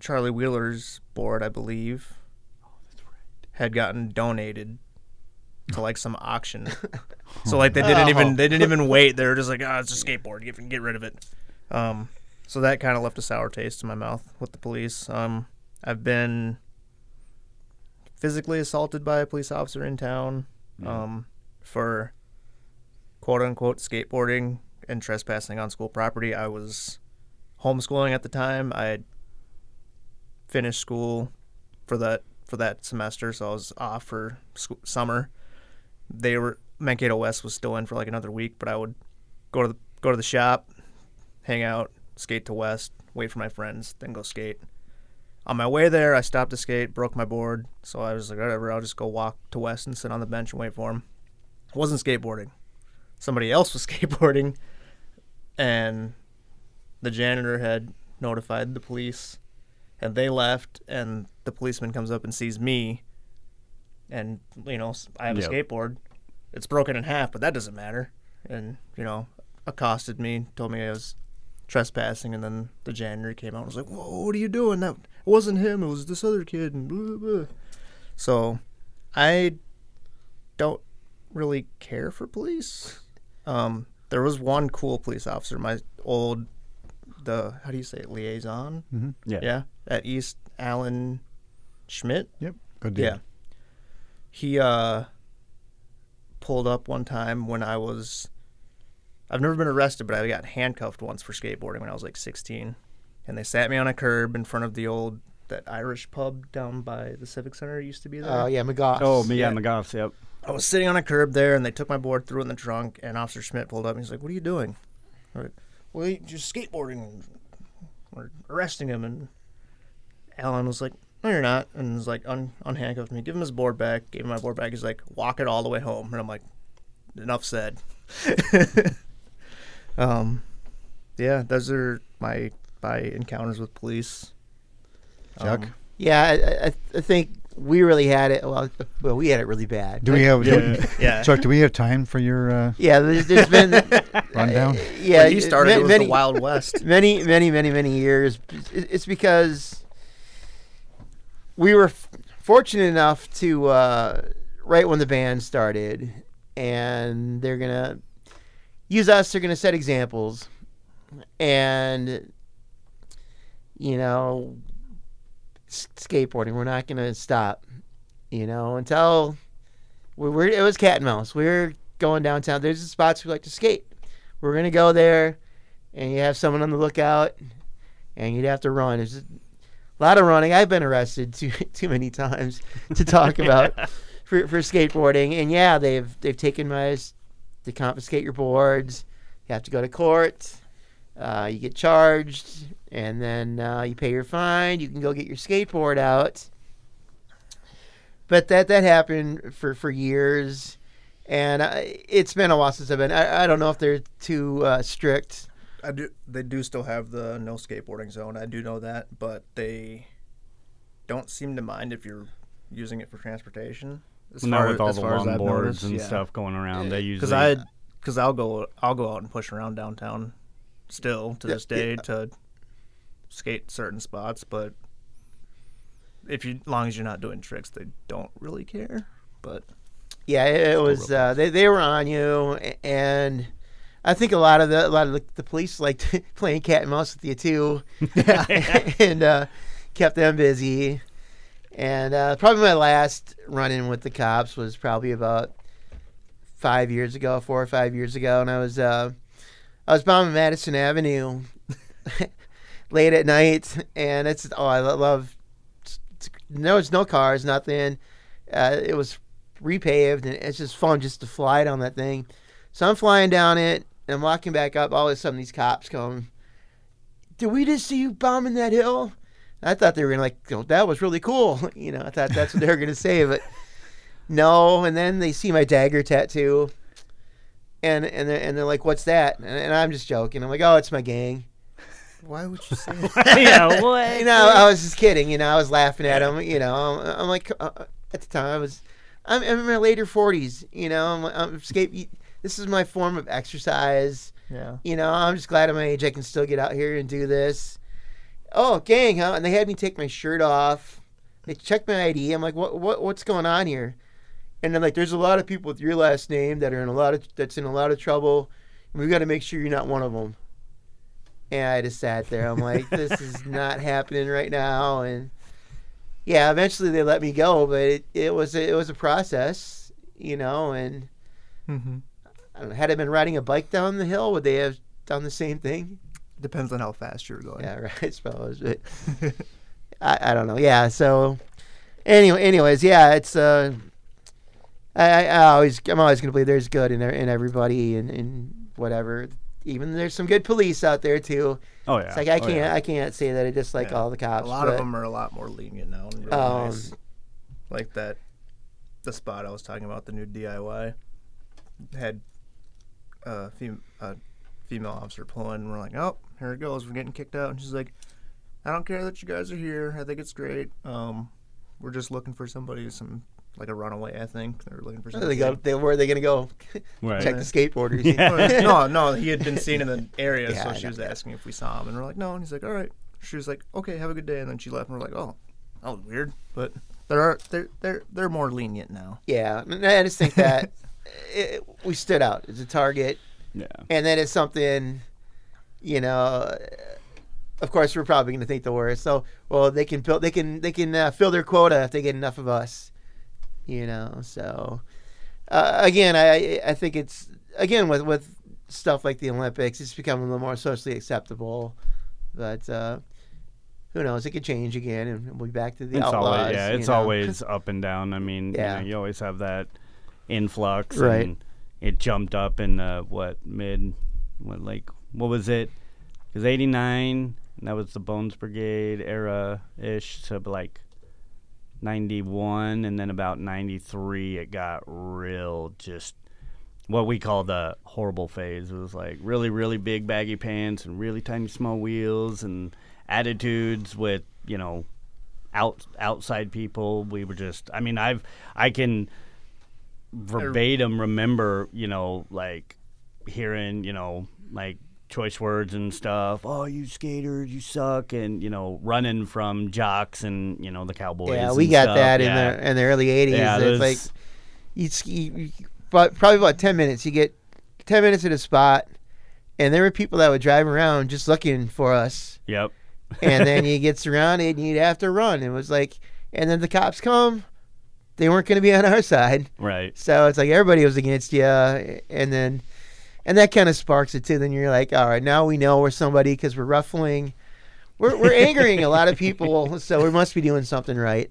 Charlie Wheeler's board, I believe, had gotten donated to like some auction. (laughs) so like they didn't even they didn't even wait. They were just like, "Ah, it's a skateboard. Get get rid of it." Um, so that kind of left a sour taste in my mouth with the police. Um, I've been physically assaulted by a police officer in town um, for quote unquote skateboarding and trespassing on school property. I was homeschooling at the time. I had finished school for that for that semester, so I was off for sc- summer. They were Mankato West was still in for like another week, but I would go to the go to the shop, hang out, skate to West, wait for my friends, then go skate. On my way there, I stopped to skate, broke my board, so I was like, whatever, I'll just go walk to West and sit on the bench and wait for him. I wasn't skateboarding. Somebody else was (laughs) skateboarding, and the janitor had notified the police. And they left and the policeman comes up and sees me. And you know I have Yep. a skateboard. It's broken in half but that doesn't matter. And you know accosted me told me i was trespassing and then the janitor came out and was like whoa what are you doing? That it wasn't him it was this other kid and blah, blah, so i don't really care for police um there was one cool police officer my old the how do you say it liaison Yeah. yeah, at East Allen Schmidt. Yep. Good dude. Yeah. He uh pulled up one time when I was I've never been arrested, but I got handcuffed once for skateboarding when I was like 16, and they sat me on a curb in front of the old that Irish pub down by the Civic Center used to be there. Oh yeah, McGough. Oh, me, yeah, Yeah. McGoff's, yep. I was sitting on a curb there, and they took my board, threw it in the trunk, and Officer Schmidt pulled up, and he's like, "What are you doing?" I'm like, "Well, he's just skateboarding. We're arresting him." And Alan was like, "No, you're not," and was like, un- unhandcuffed me, give him his board back, gave him my board back. He's like, "Walk it all the way home," and I'm like, "Enough said." (laughs) um, yeah, those are my my encounters with police. Chuck? Um, Yeah, I, I, I think we really had it. Well, well, we had it really bad. Do we have Yeah. (laughs) yeah. Chuck? Do we have time for your uh, Yeah, there's, there's been (laughs) rundown? (laughs) yeah. when he started, ma- it was many, the Wild West. many, many, many, many years. It's because we were f- fortunate enough to uh, right when the band started, and they're gonna use us. They're gonna set examples, and you know, skateboarding. We're not gonna stop. You know, until we were. It was cat and mouse. We were going downtown. There's the spots we like to skate. We're gonna go there and you have someone on the lookout, and you'd have to run. There's a lot of running. I've been arrested (laughs) too too many times to talk (laughs) about for, for skateboarding. And yeah, they've they've taken my to confiscate your boards. You have to go to court. Uh, you get charged, and then uh, you pay your fine. You can go get your skateboard out. But that that happened for for years. And I, it's been a while since I've been. I, I don't know if they're too uh, strict I do. They do still have the no skateboarding zone. I do know that, but they don't seem to mind if you're using it for transportation. As Now far, with all as the far as longboards and yeah. stuff going around, they usually. Because I, because I'll go, I'll go out and push around downtown, still to Yeah, this day to skate certain spots. But if you, long as you're not doing tricks, they don't really care. But Yeah, it, was. Uh, they they were on you, and I think a lot of the a lot of the, the police liked (laughs) playing cat and mouse with you too, (laughs) (laughs) and uh, kept them busy. And uh, probably my last run-in with the cops was probably about five years ago, four or five years ago, and I was uh, I was bombing Madison Avenue late at night, and it's oh I lo- love. No, it's no cars, nothing. Uh, it was repaved, and it's just fun just to fly down that thing. So I'm flying down it, and I'm walking back up. All of a sudden, these cops come. Did we just see you bombing that hill? I thought they were gonna like, oh, that was really cool. (laughs) You know, I thought that's what they were gonna say, but (laughs) no. And then they see my dagger tattoo, and and they're, and they're like, "What's that?" And, and I'm just joking. I'm like, "Oh, it's my gang." Why would you say (laughs) that? yeah, what? You know, I was just kidding. You know, I was laughing at him. You know, I'm, I'm like, uh, at the time, I was, I'm, I'm in my later 40s. You know, I'm, I'm skate. This is my form of exercise. yeah. You know, I'm just glad at my age I can still get out here and do this. Oh, gang, huh? And they had me take my shirt off. They checked my ID. I'm like, what, what, what's going on here? And then like, there's a lot of people with your last name that are in a lot of that's in a lot of trouble. And we got to make sure you're not one of them. And I just sat there. I'm like, this is not happening right now. And yeah, eventually they let me go, but it, it was a, it was a process, you know. And Mm-hmm. I don't know, had I been riding a bike down the hill, would they have done the same thing? Depends on how fast you're going. Yeah, (laughs) right. I suppose. But (laughs) I, I don't know. Yeah. So anyway, anyways, yeah, it's uh, I, I I always I'm always gonna believe there's good in there in everybody and, and whatever. Even there's some good police out there too. Oh yeah. It's like I Oh, can't yeah. I can't say that I dislike Yeah. all the cops. A lot of them are a lot more lenient now. And really Um, nice. Like that, the spot I was talking about, the new DIY, had a fem- a female officer pull in. And we're like, oh, here it goes. We're getting kicked out. And she's like, I don't care that you guys are here. I think it's great. Um, we're just looking for somebody, some like a runaway. I think they're looking for Where somebody. they go? They, where are they gonna go? Right. Check the skateboarders. Yeah. (laughs) (laughs) no, no, he had been seen in the area, Yeah, so she was asking if we saw him, and we're like, no, and he's like, all right. She was like, okay, have a good day, and then she left, and we're like, oh, that was weird, but there are they're they're they're more lenient now. Yeah, and I just think that (laughs) it, we stood out as a target, Yeah. and then it's something, you know. Of course, we're probably going to think the worst. So, well, they can build, they can, they can uh, fill their quota if they get enough of us, you know. So, uh, again, I, I think it's again with with stuff like the Olympics. It's become a little more socially acceptable, but uh, who knows? It could change again, and we'll be back to the It's outlaws. always yeah, it's know. always up and down. I mean, Yeah. you, know, you always have that influx, Right. And it jumped up in uh, what mid, what like what was it? It was eighty nine. That was the Bones Brigade era ish to like ninety one, and then about ninety three, it got real just what we call the horrible phase. It was like really, really big baggy pants and really tiny small wheels and attitudes with you know out outside people. We were just. I mean, I've I can verbatim remember you know like hearing you know like choice words and stuff. Oh, you skaters, you suck, and you know running from jocks and you know the cowboys. Yeah, we got stuff. that in Yeah. the in the early '80s. Yeah, it's like you, ski, you, but probably about ten minutes. You get ten minutes at a spot, and there were people that would drive around just looking for us. Yep. and then (laughs) you get surrounded and you'd have to run. It was like, and then the cops come, they weren't going to be on our (laughs) side. Right. So it's like everybody was against you, and then, and that kind of sparks it too. Then you're like, all right, now we know we're somebody because we're ruffling, we're we're angering a lot of people, so we must be doing something right.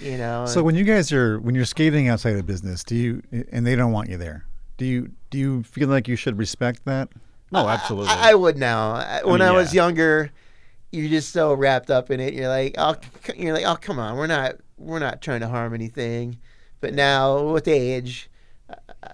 You know. So when you guys are when you're skating outside of business, do you and they don't want you there? Do you do you feel like you should respect that? No, oh, absolutely. I, I would now. I- When mean, I was yeah. younger, you're just so wrapped up in it. You're like, oh, you're like, oh, come on, we're not, we're not trying to harm anything. But now, with age, I-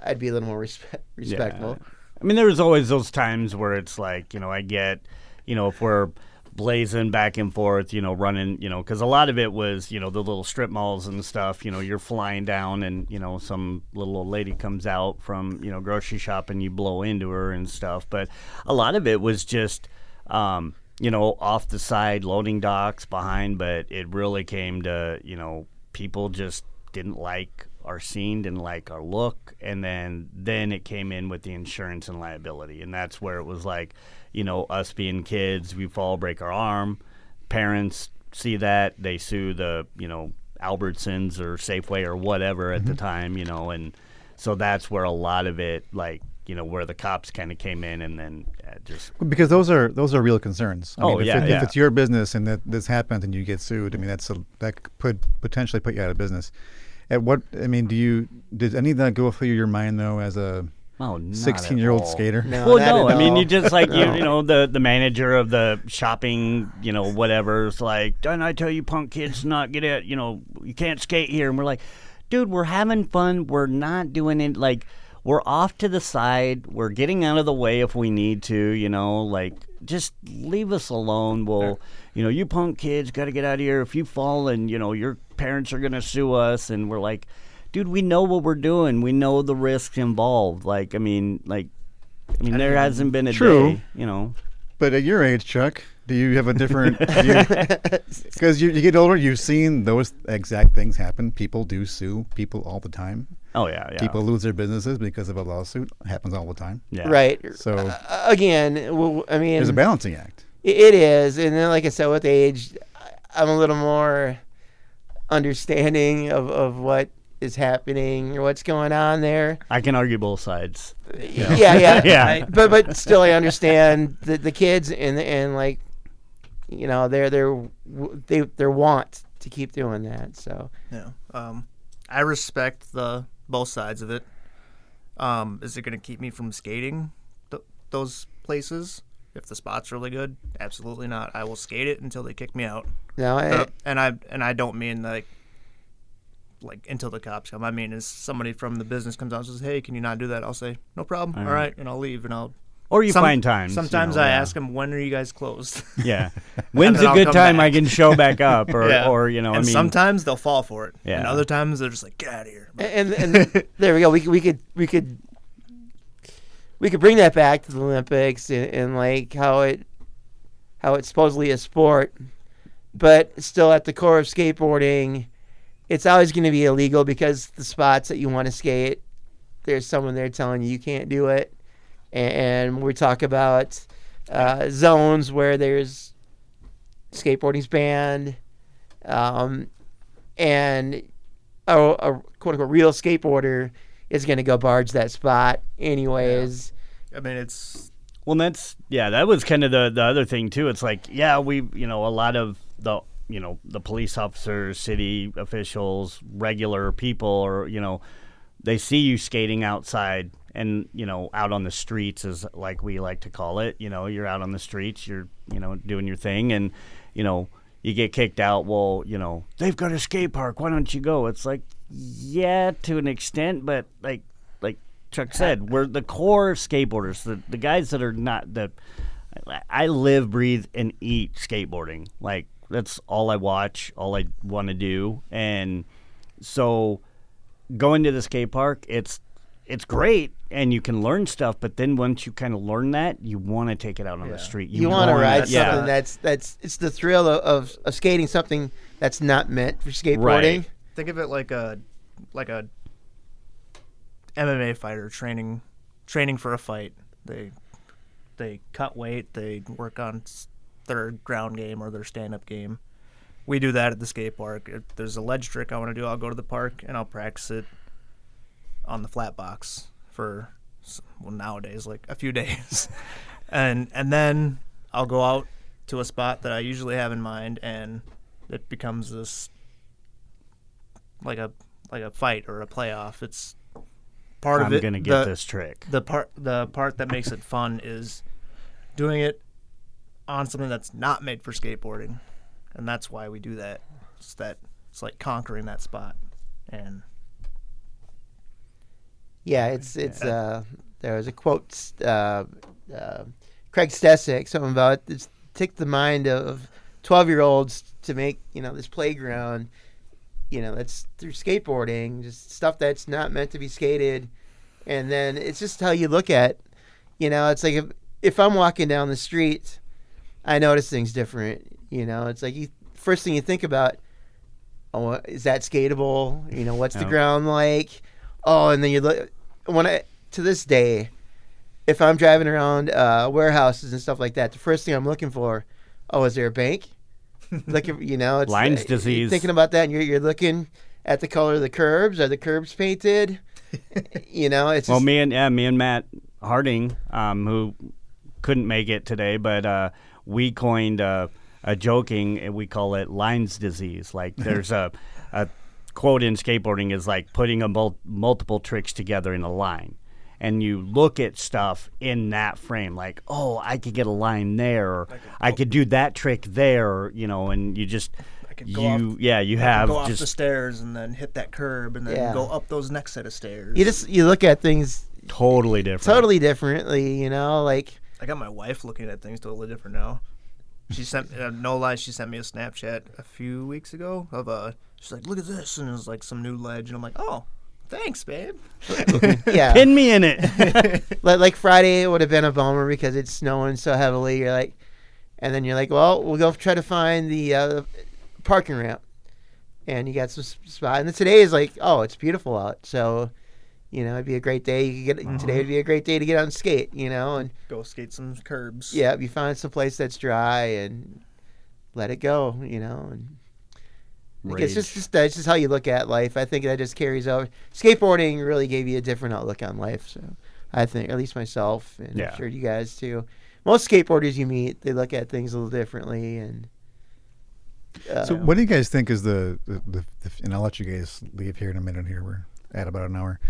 I'd be a little more respect, respectful. I mean, there was always those times where it's like, you know, I get, you know, if we're blazing back and forth, you know, running, you know, because a lot of it was, you know, the little strip malls and stuff. You know, you're flying down, and you know, some little old lady comes out from, you know, grocery shop, and you blow into her and stuff. But a lot of it was just, um, you know, off the side loading docks behind. But it really came to, you know, people just didn't like our scene, didn't like our look, and then then it came in with the insurance and liability, and that's where it was like, you know, us being kids, we fall, break our arm, parents see that, they sue the, you know, Albertsons or Safeway or whatever at the time, you know, and so that's where a lot of it, like, you know, where the cops kind of came in, and then uh, just Because those are those are real concerns. I Oh, mean, if, yeah, it, yeah. if it's your business and that this happens and you get sued, I mean that's a, that could potentially put you out of business. At what I mean, do you did any of that go through your mind though as a oh, not at 16 year old all. skater? No, well, no, I mean, you just like you, you know, the the manager of the shopping, you know, whatever. It's like, didn't I tell you, punk kids, not get it? You know, you can't skate here. And we're like, dude, we're having fun. We're not doing it. Like, we're off to the side. We're getting out of the way if we need to. You know, like just leave us alone. We'll, you know, you punk kids got to get out of here. If you fall and you know your parents are gonna sue us, and we're like. Dude, we know what we're doing. We know the risks involved. Like, I mean, like, I mean, there hasn't been a True. day, you know. But at your age, Chuck, do you have a different? (laughs) Because you, you get older, you've seen those exact things happen. People do sue people all the time. Oh yeah, yeah. People lose their businesses because of a lawsuit. happens all the time. yeah. Right. So Uh, again, well, I mean, there's a balancing act. It, it is, and then like I said, with age, I'm a little more understanding of, of what is happening or what's going on there. I can argue both sides. Yeah, yeah, (laughs) Yeah. But but still, I understand the the kids and and like, you know, they're they're they they want to keep doing that. So Yeah. Um, I respect the both sides of it. Um, is it going to keep me from skating th- those places? If the spot's really good, absolutely not. I will skate it until they kick me out. no, I, Uh, and I and I don't mean like like until the cops come. I mean, as somebody from the business comes out and says, "Hey, can you not do that?" I'll say, "No problem. All right," and I'll leave. And I'll. Or you some- find times. you Sometimes know, I yeah. ask them, "When are you guys closed?" (laughs) Yeah. When's a good come time I can show back up, or (laughs) Yeah. or you know, and I mean, sometimes they'll fall for it. And other times they're just like, "Get out of here." But- and and (laughs) there we go. We we could we could we could bring that back to the Olympics and, and like how it how it's supposedly a sport, but still at the core of skateboarding, it's always going to be illegal because the spots that you want to skate, there's someone there telling you you can't do it, and, we talk about uh, zones where there's skateboarding's banned, um, and a, a quote unquote real skateboarder is going to go barge that spot anyways. I mean, it's Well, that's yeah. That was kind of the the other thing too. It's like yeah, we you know a lot of the you know the police officers, city officials, regular people, or you know they see you skating outside and you know out on the streets is like we like to call it. You know, you're out on the streets, you're you know doing your thing, and you know you get kicked out. Well, you know they've got a skate park. Why don't you go? It's like yeah, to an extent, but like like Chuck said, we're the core skateboarders, the the guys that are not the. I live, breathe, and eat skateboarding. Like that's all I watch, all I want to do, and so going to the skate park, it's it's great, and you can learn stuff. But then once you kind of learn that, you want to take it out on the street. You, want to ride yeah. something that's that's it's the thrill of, of, of skating something that's not meant for skateboarding. Right. Think of it like a like a MMA fighter training training for a fight. They they cut weight, they work on their ground game or their stand up game. We do that at the skate park. If there's a ledge trick I want to do, I'll go to the park and I'll practice it on the flat box for well nowadays like a few (laughs) days. and and then I'll go out to a spot that I usually have in mind and it becomes this like a like a fight or a playoff. It's part I'm of it. gonna get the, this trick. The part the part that makes it fun is doing it on something that's not made for skateboarding, and that's why we do that. It's that it's like conquering that spot, and Yeah, it's it's uh there was a quote uh, uh Craig Stecyk something about it's take the mind of twelve year olds to make you know this playground you know that's through skateboarding just stuff that's not meant to be skated. And then it's just how you look at you know it's like if if I'm walking down the street I notice things different you know. It's like you first thing you think about oh is that skatable? You know what's the ground like? Oh and then you look when I to this day if I'm driving around uh, warehouses and stuff like that the first thing I'm looking for oh is there a bank (laughs) looking you know it's Lyme's uh, disease. thinking about that and you're, you're looking at the color of the curbs are the curbs painted (laughs) you know it's Well, just, me and yeah, me and Matt Harding, um, who couldn't make it today, but uh, we coined uh, a joking. and We call it lines disease. Like (laughs) there's a, a quote in skateboarding is like putting a mul- multiple tricks together in a line. And you look at stuff in that frame, like, oh, I could get a line there, or I could do that trick there, you know, and you just, could you, off- yeah, you I have can go off just the stairs and then hit that curb and then Yeah. go up those next set of stairs. you just you look at things totally different. totally differently you know like I got my wife looking at things totally different now. She sent (laughs) uh, no lie. She sent me a Snapchat a few weeks ago of a. She's like, "Look at this," and it was like some new ledge, and I'm like, "Oh, thanks, babe." (laughs) yeah Pin me in it. (laughs) like, like Friday it would have been a bummer because it's snowing so heavily. You're like, and then you're like, well, we'll go try to find the uh, parking ramp, and you got some spot. And then today is like, oh, it's beautiful out, so you know it'd be a great day. You could get today would be a great day to get out and skate, you know, and Go skate some curbs. yeah, you find some place that's dry and let it go, you know, and. Think It's just, just that's just how you look at life. I think that just carries over. Skateboarding really gave you a different outlook on life. So I think, at least myself, and Yeah. I'm sure you guys too. Most skateboarders you meet, they look at things a little differently. And uh, So, what do you guys think is the, the, the, the and I'll let you guys leave here in a minute. Here we're at about an hour.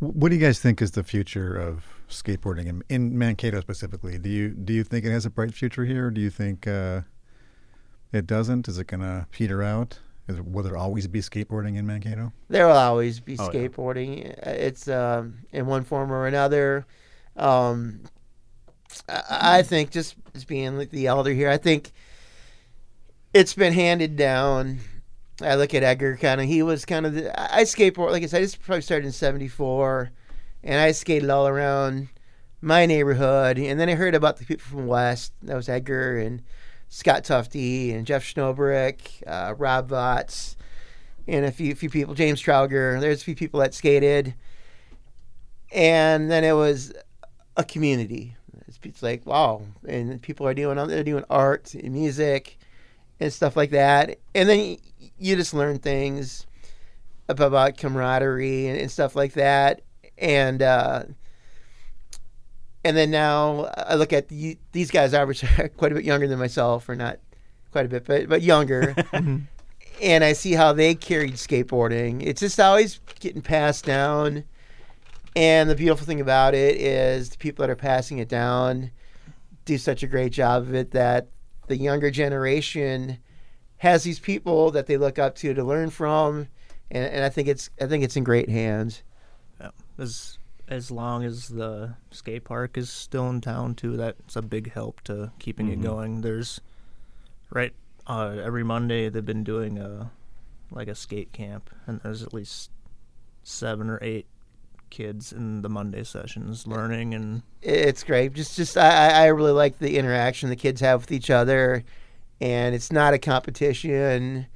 What do you guys think is the future of skateboarding in, in Mankato specifically? Do you do you think it has a bright future here? Or do you think uh, it doesn't? Is it going to peter out? Is will there always be skateboarding in Mankato? there will always be Oh, skateboarding. Uh, It's um, in one form or another. Um, I, I think just as being like the elder here, I think it's been handed down. I look at Edgar kind of. He was kind of. The, I I skateboard like I said. I just probably started in '74, and I skated all around my neighborhood. And then I heard about the people from West. That was Edgar and Scott Tufty and Jeff Schnobrick, uh, Rob Votts, and a few few people. James Trauger. There's a few people that skated, and then it was a community. It's, it's like wow, and people are doing they're doing art and music and stuff like that. And then you just learn things about, about camaraderie and, and stuff like that. And uh, and then now I look at the, these guys average (laughs) quite a bit younger than myself, or not quite a bit, but but younger. (laughs) Mm-hmm. and I see how they carried skateboarding. It's just always getting passed down. And the beautiful thing about it is the people that are passing it down do such a great job of it that the younger generation has these people that they look up to to learn from, and, and I think it's I think it's in great hands. Yeah. As long as the skate park is still in town too, that's a big help to keeping Mhm. it going. There's right uh, every Monday they've been doing a like a skate camp, and there's at least seven or eight kids in the Monday sessions learning and It's great. Just just I, I I really like the interaction the kids have with each other, and it's not a competition.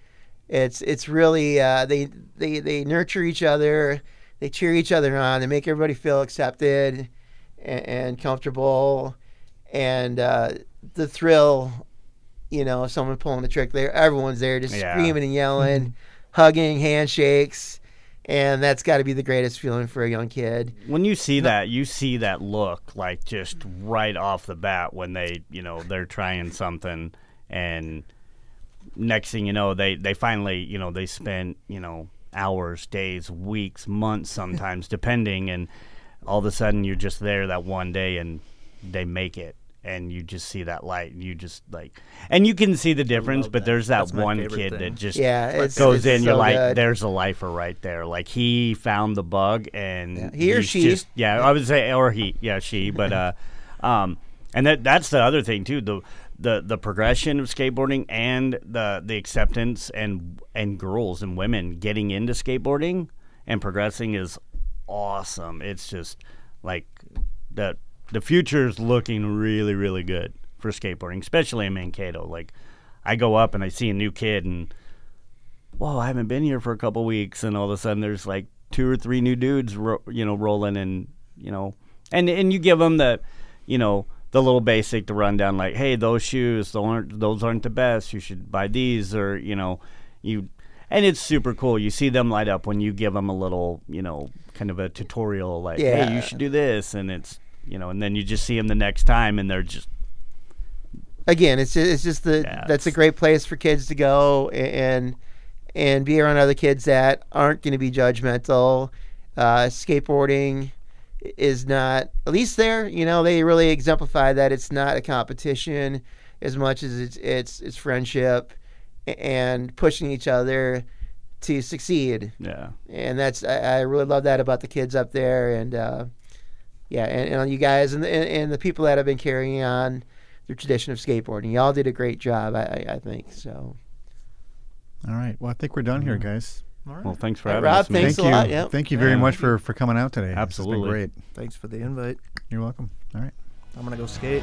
It's it's really uh, they they they nurture each other, they cheer each other on, they make everybody feel accepted and, and comfortable, and uh, the thrill, you know, of someone pulling the trick there, everyone's there just Yeah. screaming and yelling, hugging, handshakes, and that's got to be the greatest feeling for a young kid. When you see that, you see that look like just right off the bat when they, you know, they're trying something, and next thing you know, they they finally, you know, they spent, you know, hours, days, weeks, months, sometimes depending, and all of a sudden you're just there that one day and they make it. And you just see that light, and you just like, and you can see the difference. But that. there's that That's one kid thing. that just Yeah, it's, goes it's in, you're so like, good. there's a lifer right there. Like he found the bug, and Yeah, he or she. just- yeah, I would say or he, yeah, she. But uh, um, and that that's the other thing too. The the the progression of skateboarding and the the acceptance and and girls and women getting into skateboarding and progressing is awesome. It's just like that. The future is looking really really good for skateboarding, especially in Mankato. Like I go up and I see a new kid and whoa, I haven't been here for a couple weeks, and all of a sudden there's like two or three new dudes, ro- you know, rolling, and you know, and and you give them the, you know, the little basic to rundown, like, hey, those shoes, those aren't those aren't the best. You should buy these, or you know, you, and it's super cool. You see them light up when you give them a little, you know, kind of a tutorial, like, Yeah. hey, you should do this, and it's, you know, and then you just see them the next time, and they're just again, it's just, it's just the Yeah, that's a great place for kids to go and and be around other kids that aren't going to be judgmental. Uh, skateboarding is not at least there. You know, they really exemplify that it's not a competition as much as it's it's it's friendship and pushing each other to succeed. yeah. And that's I, I really love that about the kids up there and. Uh, yeah, and, and you guys and, and and the people that have been carrying on the tradition of skateboarding. Y'all did a great job, I, I, I think. So, All right. Well, I think we're done here, Mm-hmm. guys. All right. Well, thanks for All having right, Rob, us. man. thanks Thank a you. lot, yep. Thank you very Yeah. much for, for coming out today. This has been Absolutely. great. Thanks for the invite. You're welcome. All right. I'm gonna go skate.